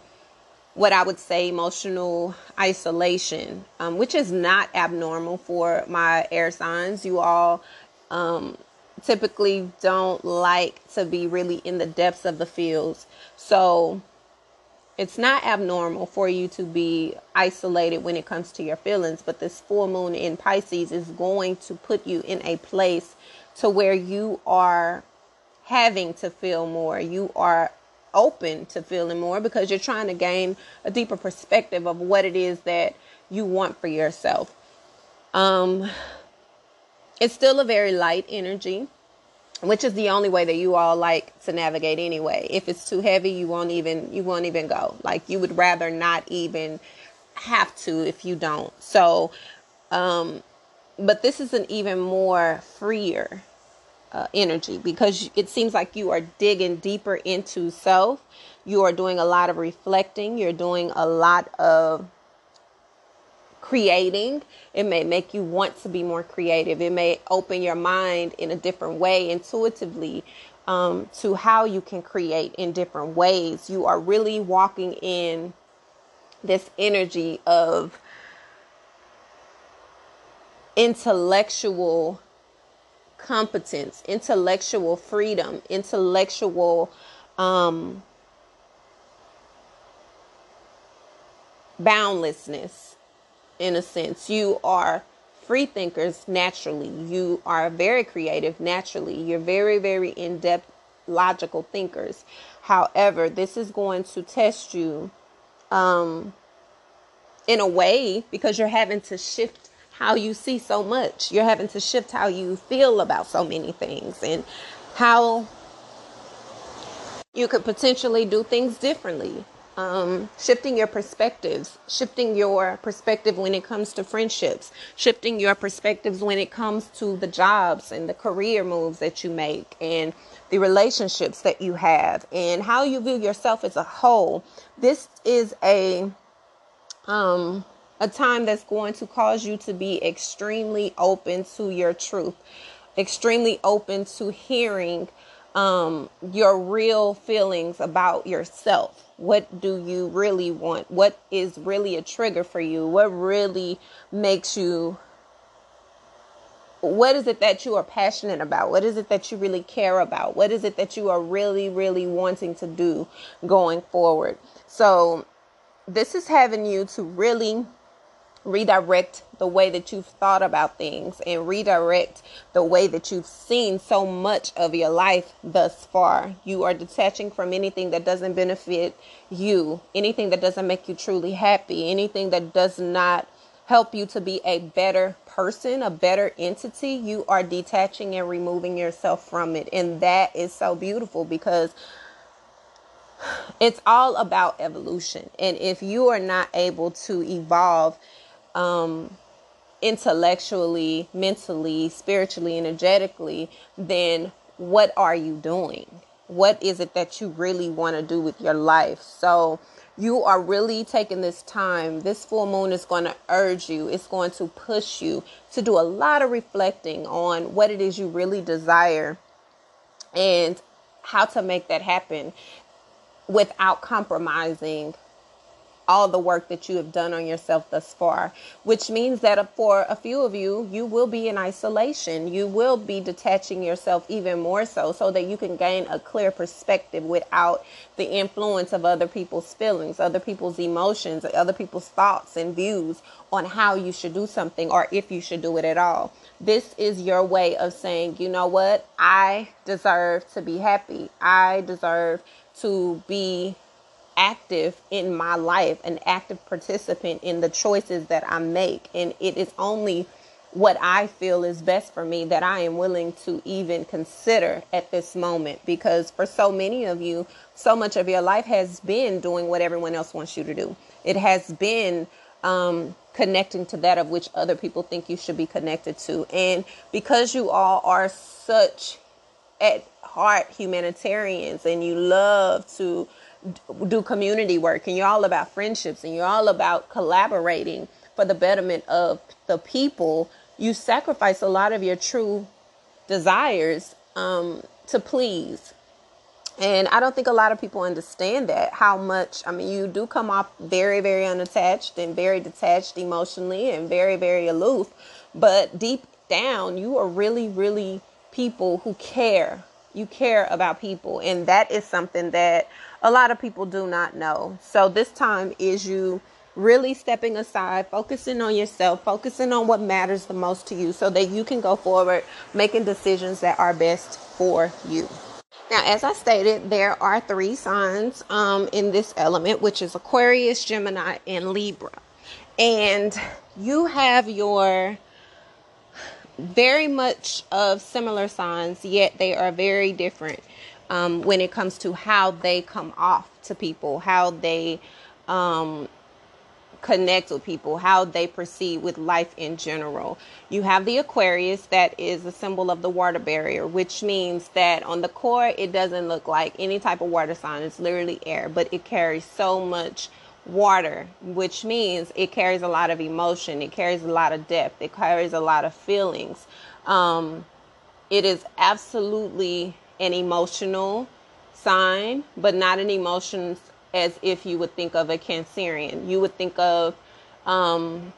what I would say emotional isolation, um, which is not abnormal for my air signs. You all um, typically don't like to be really in the depths of the fields. So, it's not abnormal for you to be isolated when it comes to your feelings, but this full moon in Pisces is going to put you in a place to where you are having to feel more. You are open to feeling more because you're trying to gain a deeper perspective of what it is that you want for yourself. Um it's still a very light energy which is the only way that you all like to navigate anyway. If it's too heavy, you won't even you won't even go. Like you would rather not even have to if you don't. So um but this is an even more freer uh, energy because it seems like you are digging deeper into self. You are doing a lot of reflecting. You're doing a lot of creating. It may make you want to be more creative. It may open your mind in a different way intuitively um, to how you can create in different ways. You are really walking in this energy of intellectual competence, intellectual freedom, intellectual um, boundlessness in a sense. You are free thinkers naturally. You are very creative naturally. You're very, very in depth, logical thinkers. However, this is going to test you um, in a way because you're having to shift how you see so much. You're having to shift how you feel about so many things and how you could potentially do things differently um, shifting your perspectives, shifting your perspective when it comes to friendships, shifting your perspectives when it comes to the jobs and the career moves that you make and the relationships that you have and how you view yourself as a whole. This is a um a time that's going to cause you to be extremely open to your truth, extremely open to hearing um, your real feelings about yourself. What do you really want? What is really a trigger for you? What really makes you what is it that you are passionate about? What is it that you really care about? What is it that you are really, really wanting to do going forward? So, this is having you to really redirect the way that you've thought about things and redirect the way that you've seen so much of your life thus far. You are detaching from anything that doesn't benefit you, anything that doesn't make you truly happy, anything that does not help you to be a better person, a better entity. You are detaching and removing yourself from it. And that is so beautiful because it's all about evolution. And if you are not able to evolve, um, intellectually, mentally, spiritually, energetically, then what are you doing? What is it that you really want to do with your life? So, you are really taking this time. This full moon is going to urge you, it's going to push you to do a lot of reflecting on what it is you really desire and how to make that happen without compromising all the work that you have done on yourself thus far, which means that for a few of you, you will be in isolation. You will be detaching yourself even more so, so that you can gain a clear perspective without the influence of other people's feelings, other people's emotions, other people's thoughts and views on how you should do something or if you should do it at all. This is your way of saying, you know what? I deserve to be happy. I deserve to be active in my life, an active participant in the choices that I make. And it is only what I feel is best for me that I am willing to even consider at this moment. Because for so many of you, so much of your life has been doing what everyone else wants you to do. It has been um, connecting to that of which other people think you should be connected to. And because you all are such at heart humanitarians and you love to do community work and you're all about friendships and you're all about collaborating for the betterment of the people, you sacrifice a lot of your true desires um, to please. And I don't think a lot of people understand that how much, I mean, you do come off very, very unattached and very detached emotionally and very, very aloof. But deep down, you are really, really people who care. You care about people. And that is something that a lot of people do not know. So this time is you really stepping aside, focusing on yourself, focusing on what matters the most to you so that you can go forward making decisions that are best for you. Now, as I stated, there are three signs um, in this element, which is Aquarius, Gemini, and Libra. And you have your very much of similar signs, yet they are very different um, when it comes to how they come off to people, how they um, connect with people, how they proceed with life in general. You have the Aquarius that is a symbol of the water bearer, which means that on the core, it doesn't look like any type of water sign. It's literally air, but it carries so much water, which means it carries a lot of emotion, it carries a lot of depth, it carries a lot of feelings. Um, it is absolutely an emotional sign, but not an emotion as if you would think of a Cancerian. You would think of, um,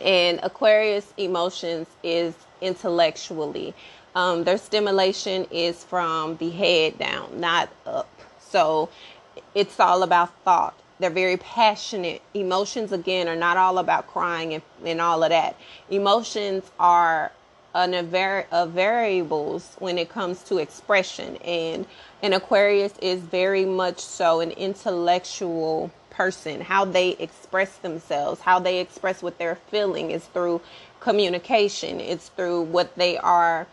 and Aquarius emotions is intellectually. Um, their stimulation is from the head down, not up. So it's all about thought. They're very passionate. Emotions, again, are not all about crying and, and all of that. Emotions are an a var- of variables when it comes to expression and an aquarius is very much so an intellectual person how they express themselves how they express what they're feeling is through communication it's through what they are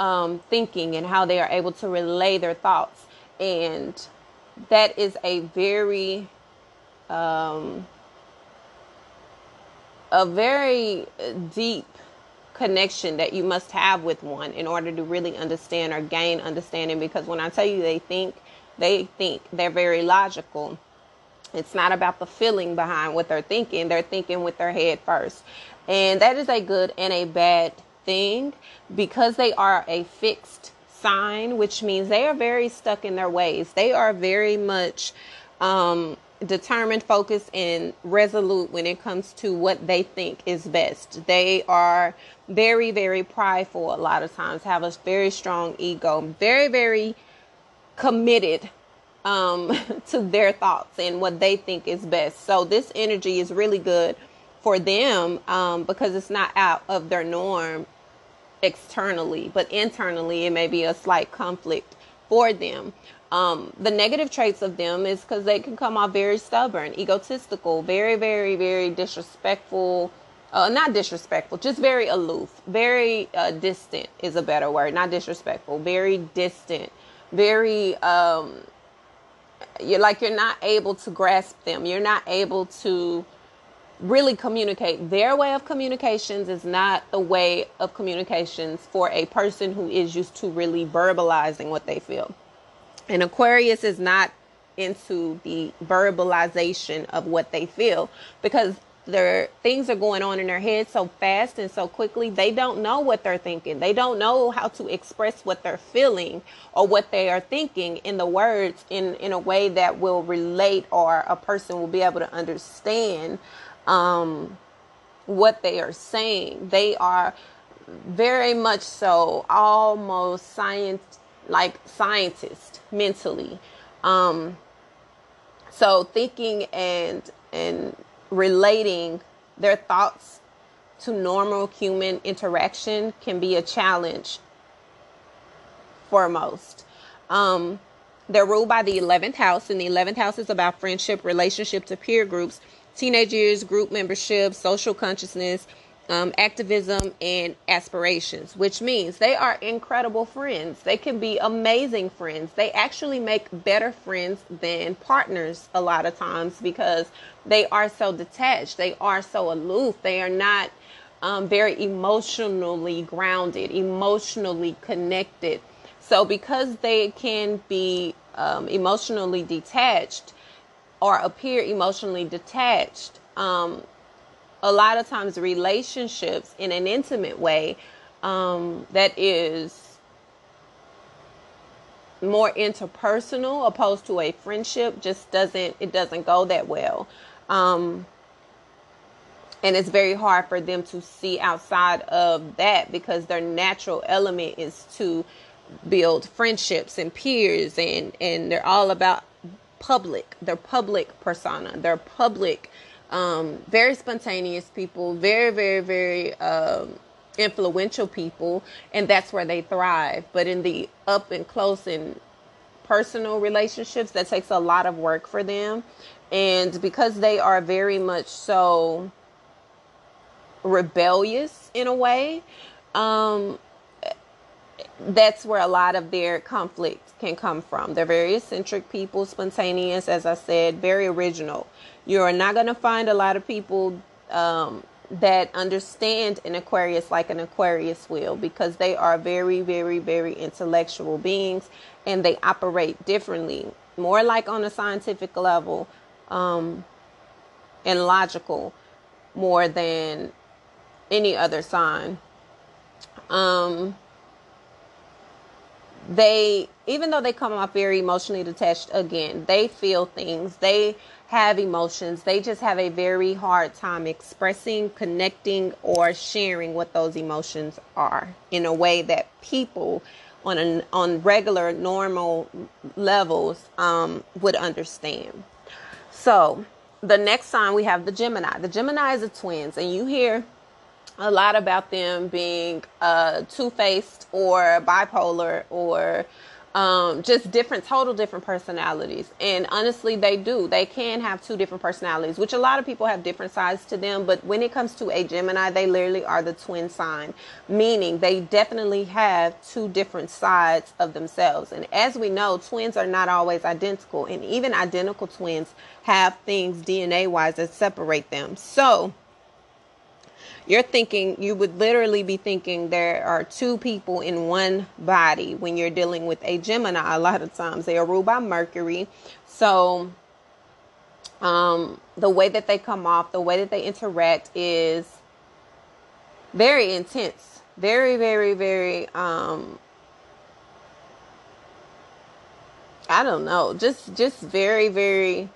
um, thinking and how they are able to relay their thoughts and that is a very um, a very deep connection that you must have with one in order to really understand or gain understanding because when I tell you they think, they think they're very logical. It's not about the feeling behind what they're thinking. They're thinking with their head first. And that is a good and a bad thing because they are a fixed sign, which means they are very stuck in their ways. They are very much um, determined, focused, and resolute when it comes to what they think is best. They are very, very prideful a lot of times, have a very strong ego, very, very committed um, to their thoughts and what they think is best. So, this energy is really good for them um, because it's not out of their norm externally, but internally it may be a slight conflict for them. Um, the negative traits of them is because they can come off very stubborn, egotistical, very, very, very disrespectful. Uh, not disrespectful, just very aloof, very uh, distant is a better word. Not disrespectful, very distant, very um, you're like you're not able to grasp them. You're not able to really communicate. Their way of communications is not the way of communications for a person who is used to really verbalizing what they feel. And Aquarius is not into the verbalization of what they feel because their things are going on in their head so fast and so quickly they don't know what they're thinking. They don't know how to express what they're feeling or what they are thinking in the words in in a way that will relate or a person will be able to understand um, what they are saying. They are very much so almost science like scientists mentally um, so thinking and and relating their thoughts to normal human interaction can be a challenge for most. Um, they're ruled by the 11th house, and the 11th house is about friendship, relationship to peer groups, teenage years, group membership, social consciousness, um, activism, and aspirations, which means they are incredible friends. They can be amazing friends. They actually make better friends than partners a lot of times because they are so detached. They are so aloof. They are not um, very emotionally grounded, emotionally connected. So, because they can be um, emotionally detached or appear emotionally detached, um, a lot of times relationships in an intimate way um, that is more interpersonal opposed to a friendship just doesn't it doesn't go that well. Um, and it's very hard for them to see outside of that because their natural element is to build friendships and peers and and they're all about public their public persona their public um, very spontaneous people, very, very, very um, influential people, and that's where they thrive. But in the up and close and personal relationships, that takes a lot of work for them. And because they are very much so rebellious in a way, um, that's where a lot of their conflict can come from. They're very eccentric people, spontaneous, as I said, very original. You're not going to find a lot of people um, that understand an Aquarius like an Aquarius will because they are very, very, very intellectual beings and they operate differently, more like on a scientific level um, and logical more than any other sign. Um, they even though they come off very emotionally detached again they feel things they have emotions. They just have a very hard time expressing connecting or sharing what those emotions are in a way that people on an on regular normal levels um, would understand. So the next sign we have the gemini. The gemini is a twins and you hear a lot about them being uh, two faced or bipolar or um, just different, total different personalities. And honestly, they do. They can have two different personalities, which a lot of people have different sides to them. But when it comes to a Gemini, they literally are the twin sign, meaning they definitely have two different sides of themselves. And as we know, twins are not always identical, and even identical twins have things DNA wise that separate them. So, you're thinking you would literally be thinking there are two people in one body when you're dealing with a Gemini. A lot of times they are ruled by Mercury. So um, the way that they come off, the way that they interact is very intense. Very, very, very um I don't know, just just very, very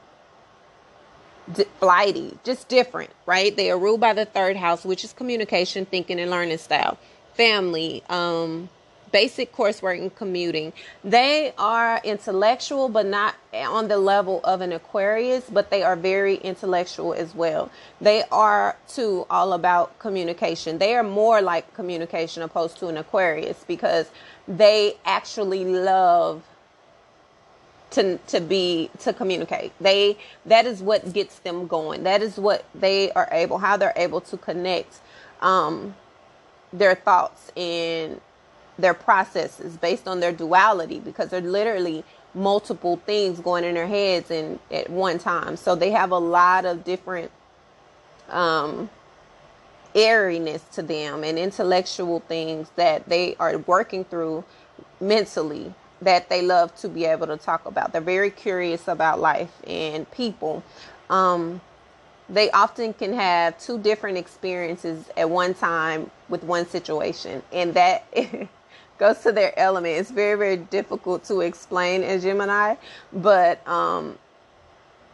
flighty, just different, right? They are ruled by the third house, which is communication, thinking, and learning style. Family, um, basic coursework and commuting. They are intellectual, but not on the level of an Aquarius, but they are very intellectual as well. They are too all about communication. They are more like communication opposed to an Aquarius because they actually love to to be to communicate. They that is what gets them going. That is what they are able how they're able to connect um their thoughts and their processes based on their duality because they're literally multiple things going in their heads and at one time. So they have a lot of different um airiness to them and intellectual things that they are working through mentally that they love to be able to talk about. They're very curious about life and people. Um, they often can have two different experiences at one time with one situation, and that goes to their element. It's very, very difficult to explain as Gemini, but um,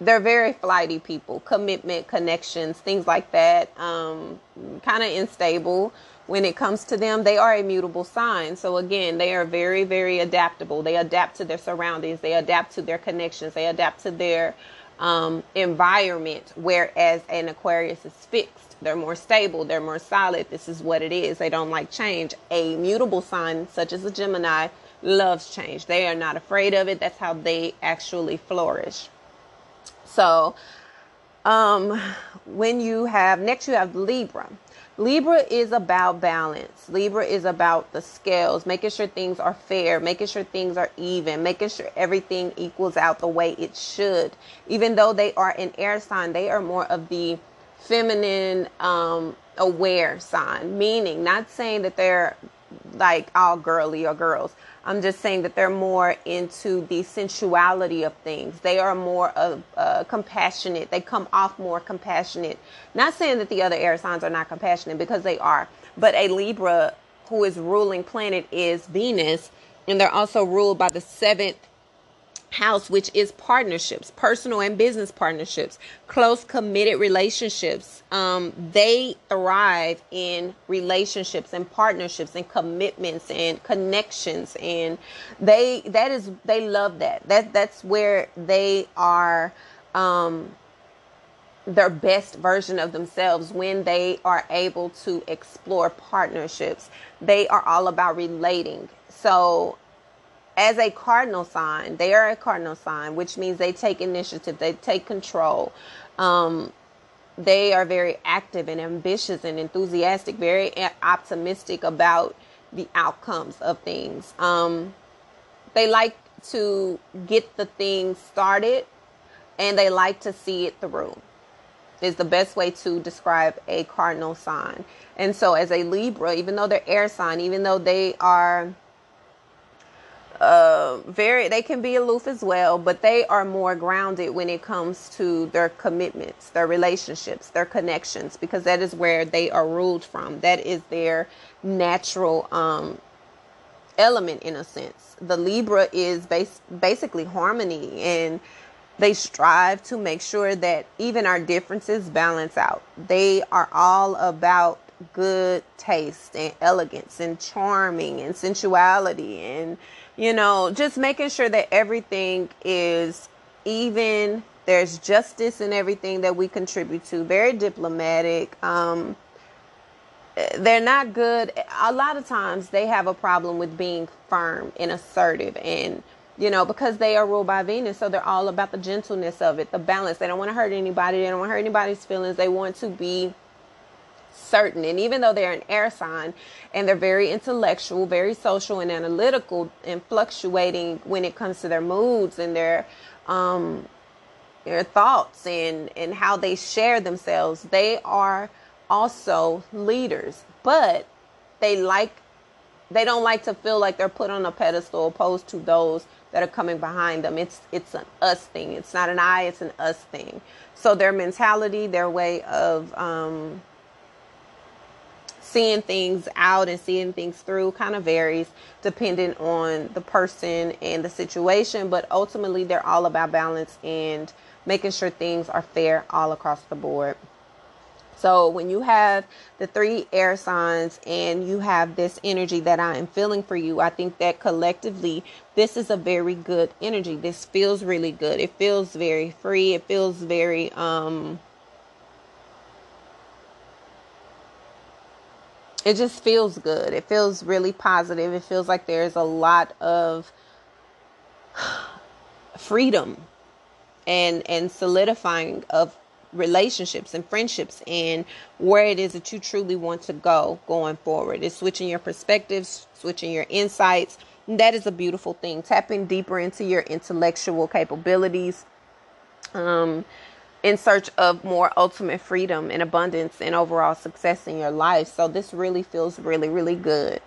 they're very flighty people, commitment, connections, things like that. Um, kind of unstable when it comes to them. They are a mutable sign. So again, they are very, very adaptable. They adapt to their surroundings. They adapt to their connections. They adapt to their um, environment. Whereas an Aquarius is fixed. They're more stable. They're more solid. This is what it is. They don't like change. A mutable sign, such as a Gemini, loves change. They are not afraid of it. That's how they actually flourish. So, um, when you have next, you have Libra. Libra is about balance. Libra is about the scales, making sure things are fair, making sure things are even, making sure everything equals out the way it should. Even though they are an air sign, they are more of the feminine, um, air sign, meaning not saying that they're like all girly or girls. I'm just saying that they're more into the sensuality of things. They are more of uh, compassionate. They come off more compassionate. Not saying that the other air signs are not compassionate because they are, but a Libra who is ruling planet is Venus, and they're also ruled by the seventh house, which is partnerships, personal and business partnerships, close, committed relationships. Um, they thrive in relationships and partnerships and commitments and connections, and they that is they love that. That that's where they are. Um, their best version of themselves when they are able to explore partnerships. They are all about relating. So as a cardinal sign, they are a cardinal sign, which means they take initiative, they take control. Um, they are very active and ambitious and enthusiastic, very optimistic about the outcomes of things. Um, they like to get the thing started and they like to see it through is the best way to describe a cardinal sign. And so as a Libra, even though they're air sign, even though they are uh, very they can be aloof as well but they are more grounded when it comes to their commitments their relationships their connections because that is where they are ruled from. That is their natural um, element in a sense. The libra is base, basically harmony and they strive to make sure that even our differences balance out. They are all about good taste and elegance and charming and sensuality and you know, just making sure that everything is even. There's justice in everything that we contribute to. Very diplomatic. Um, they're not good. A lot of times they have a problem with being firm and assertive and you know, because they are ruled by Venus, so they're all about the gentleness of it, the balance. They don't want to hurt anybody. They don't want to hurt anybody's feelings. They want to be certain. And even though they're an air sign and they're very intellectual, very social and analytical and fluctuating when it comes to their moods and their um their thoughts and and how they share themselves, they are also leaders. But they like they don't like to feel like they're put on a pedestal opposed to those that are coming behind them. It's it's an us thing. It's not an I, it's an us thing. So their mentality, their way of um seeing things out and seeing things through kind of varies depending on the person and the situation, but ultimately they're all about balance and making sure things are fair all across the board. So when you have the three air signs and you have this energy that I am feeling for you, I think that collectively this is a very good energy. This feels really good. It feels very free. It feels very um it just feels good. It feels really positive. It feels like there's a lot of freedom and and solidifying of relationships and friendships and where it is that you truly want to go going forward. It's switching your perspectives, switching your insights. that is a beautiful thing. Tapping deeper into your intellectual capabilities. Um, in search of more ultimate freedom and abundance and overall success in your life. So this really feels really, really good.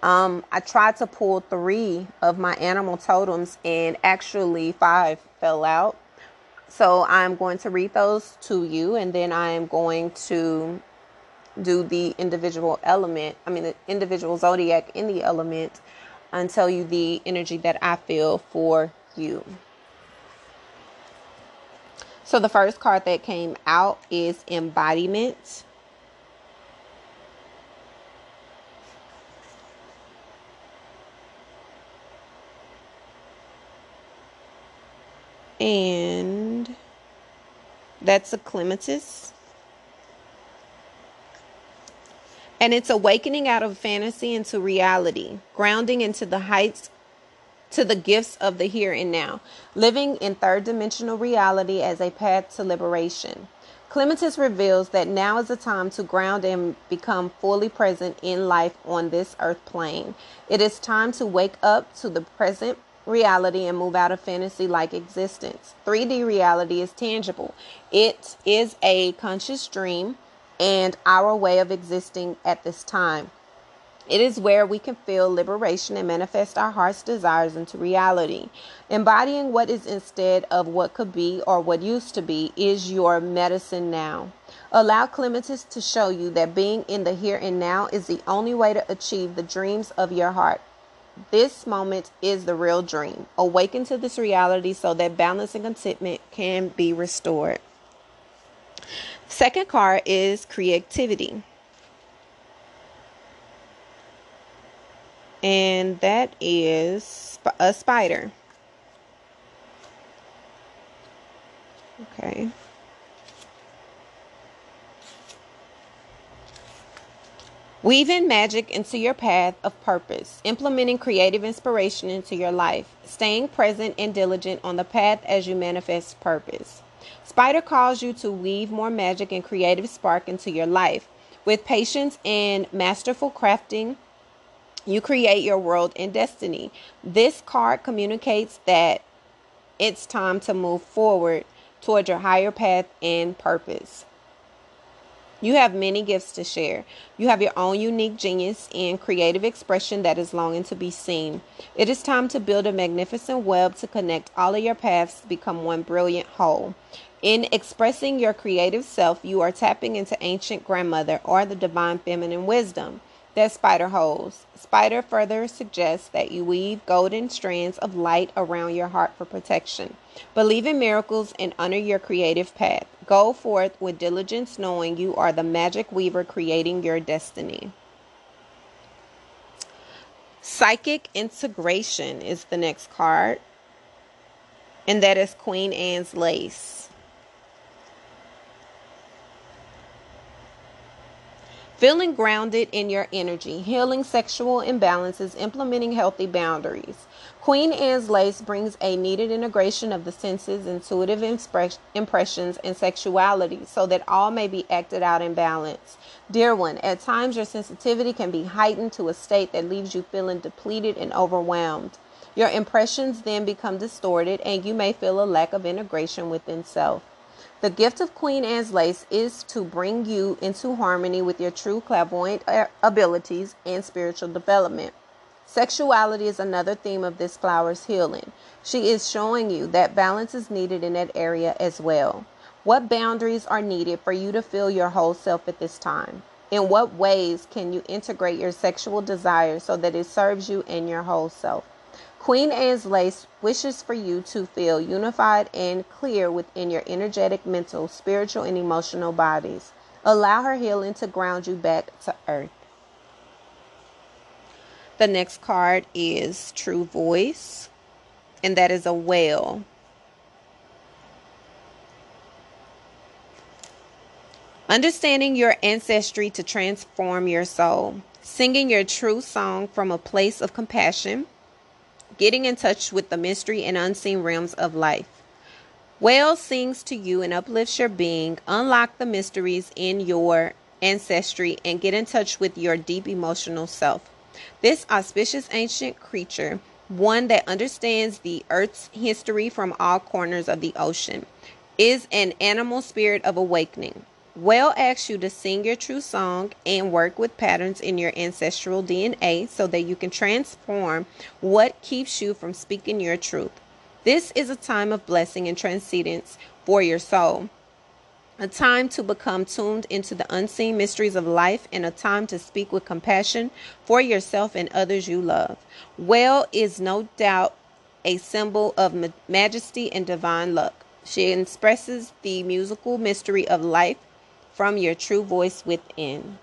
Um, I tried to pull three of my animal totems and actually five fell out. So I'm going to read those to you and then I am going to do the individual element, I mean, the individual zodiac in the element and tell you the energy that I feel for you. So the first card that came out is embodiment. And that's a clematis. And it's awakening out of fantasy into reality, grounding into the heights to the gifts of the here and now, living in third dimensional reality as a path to liberation. Clematis reveals that now is the time to ground and become fully present in life on this earth plane. It is time to wake up to the present reality and move out of fantasy like existence. 3D reality is tangible, it is a conscious dream and our way of existing at this time. It is where we can feel liberation and manifest our heart's desires into reality. Embodying what is instead of what could be or what used to be is your medicine now. Allow clematis to show you that being in the here and now is the only way to achieve the dreams of your heart. This moment is the real dream. Awaken to this reality so that balance and contentment can be restored. Second card is creativity. And that is a spider. Okay. Weaving magic into your path of purpose, implementing creative inspiration into your life, staying present and diligent on the path as you manifest purpose. Spider calls you to weave more magic and creative spark into your life. With patience and masterful crafting, you create your world and destiny. This card communicates that it's time to move forward toward your higher path and purpose. You have many gifts to share. You have your own unique genius and creative expression that is longing to be seen. It is time to build a magnificent web to connect all of your paths to become one brilliant whole. In expressing your creative self, you are tapping into ancient grandmother or the divine feminine wisdom that spider holds. Spider further suggests that you weave golden strands of light around your heart for protection. Believe in miracles and honor your creative path. Go forth with diligence, knowing you are the magic weaver creating your destiny. Psychic integration is the next card, and that is Queen Anne's Lace. Feeling grounded in your energy, healing sexual imbalances, implementing healthy boundaries. Queen Anne's Lace brings a needed integration of the senses, intuitive impressions, and sexuality so that all may be acted out in balance. Dear one, at times your sensitivity can be heightened to a state that leaves you feeling depleted and overwhelmed. Your impressions then become distorted, and you may feel a lack of integration within self. The gift of Queen Anne's lace is to bring you into harmony with your true clairvoyant uh, abilities and spiritual development. Sexuality is another theme of this flower's healing. She is showing you that balance is needed in that area as well. What boundaries are needed for you to feel your whole self at this time? In what ways can you integrate your sexual desire so that it serves you and your whole self? Queen Anne's Lace wishes for you to feel unified and clear within your energetic, mental, spiritual, and emotional bodies. Allow her healing to ground you back to earth. The next card is True Voice, and that is a whale. Understanding your ancestry to transform your soul. Singing your true song from a place of compassion. Getting in touch with the mystery and unseen realms of life. Whale sings to you and uplifts your being. Unlock the mysteries in your ancestry and get in touch with your deep emotional self. This auspicious ancient creature, one that understands the earth's history from all corners of the ocean, is an animal spirit of awakening. Whale asks you to sing your true song and work with patterns in your ancestral DNA so that you can transform what keeps you from speaking your truth. This is a time of blessing and transcendence for your soul. A time to become tuned into the unseen mysteries of life and a time to speak with compassion for yourself and others you love. Whale is no doubt a symbol of majesty and divine luck. She expresses the musical mystery of life from your true voice within.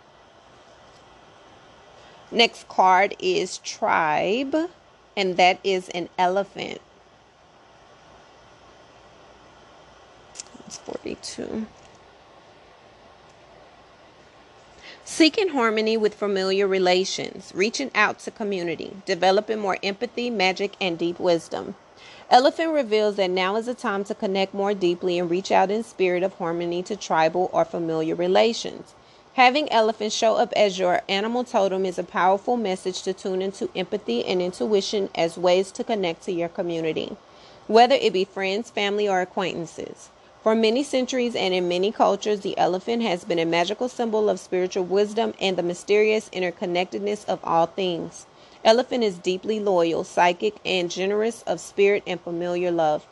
Next card is Tribe, and that is an elephant. It's 42. Seeking harmony with familiar relations, reaching out to community, developing more empathy, magic, and deep wisdom. Elephant reveals that now is the time to connect more deeply and reach out in spirit of harmony to tribal or familiar relations. Having elephants show up as your animal totem is a powerful message to tune into empathy and intuition as ways to connect to your community, whether it be friends, family, or acquaintances. For many centuries and in many cultures, the elephant has been a magical symbol of spiritual wisdom and the mysterious interconnectedness of all things. Elephant is deeply loyal, psychic, and generous of spirit and familiar love.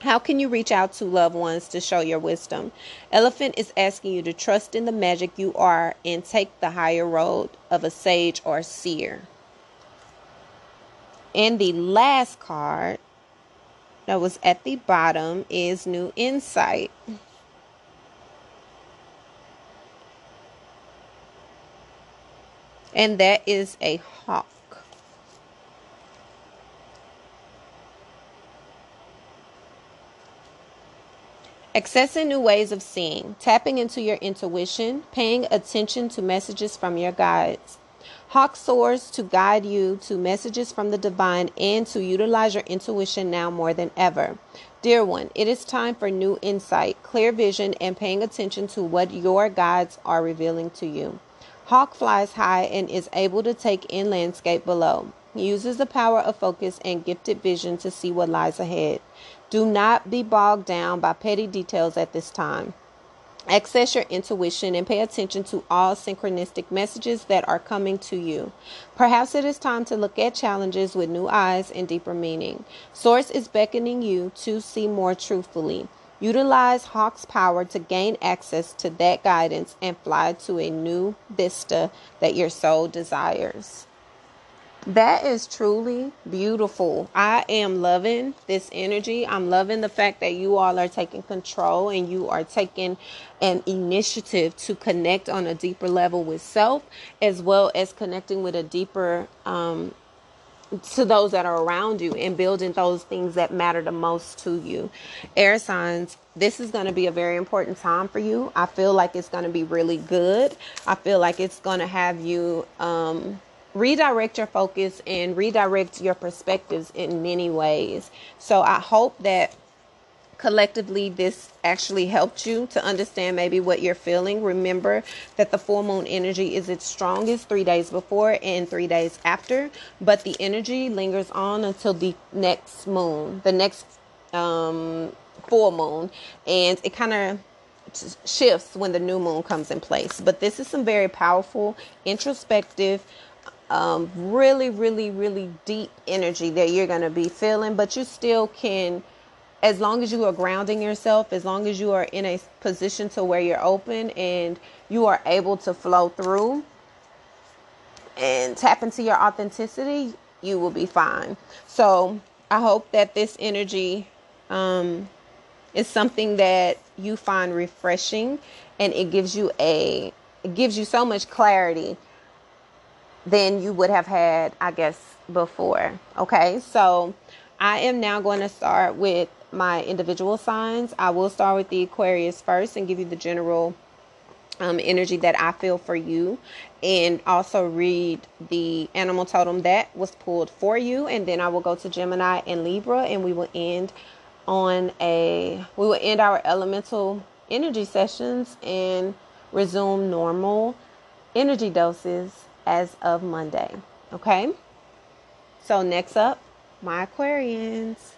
How can you reach out to loved ones to show your wisdom? Elephant is asking you to trust in the magic you are and take the higher road of a sage or seer. And the last card that was at the bottom is New Insight. And that is a hawk. Accessing new ways of seeing, tapping into your intuition, paying attention to messages from your guides. Hawk soars to guide you to messages from the divine and to utilize your intuition now more than ever. Dear one, it is time for new insight, clear vision, and paying attention to what your guides are revealing to you. Hawk flies high and is able to take in landscape below. He uses the power of focus and gifted vision to see what lies ahead. Do not be bogged down by petty details at this time. Access your intuition and pay attention to all synchronistic messages that are coming to you. Perhaps it is time to look at challenges with new eyes and deeper meaning. Source is beckoning you to see more truthfully. Utilize Hawk's power to gain access to that guidance and fly to a new vista that your soul desires. That is truly beautiful. I am loving this energy. I'm loving the fact that you all are taking control and you are taking an initiative to connect on a deeper level with self, as well as connecting with a deeper, um, to those that are around you and building those things that matter the most to you. Air signs, this is going to be a very important time for you. I feel like it's going to be really good. I feel like it's going to have you, um, redirect your focus and redirect your perspectives in many ways. So I hope that collectively this actually helped you to understand maybe what you're feeling. Remember that the full moon energy is its strongest 3 days before and 3 days after, but the energy lingers on until the next moon, the next um full moon, and it kind of shifts when the new moon comes in place. But this is some very powerful, introspective, um, really, really, really deep energy that you're going to be feeling, but you still can, as long as you are grounding yourself, as long as you are in a position to where you're open and you are able to flow through and tap into your authenticity, you will be fine. So I hope that this energy um, is something that you find refreshing and it gives you a it gives you so much clarity than you would have had, I guess, before. Okay, so I am now going to start with my individual signs. I will start with the Aquarius first and give you the general um, energy that I feel for you, and also read the animal totem that was pulled for you. And then I will go to Gemini and Libra, and we will end on a we will end our elemental energy sessions and resume normal energy doses as of Monday. Okay? So, next up, my Aquarians.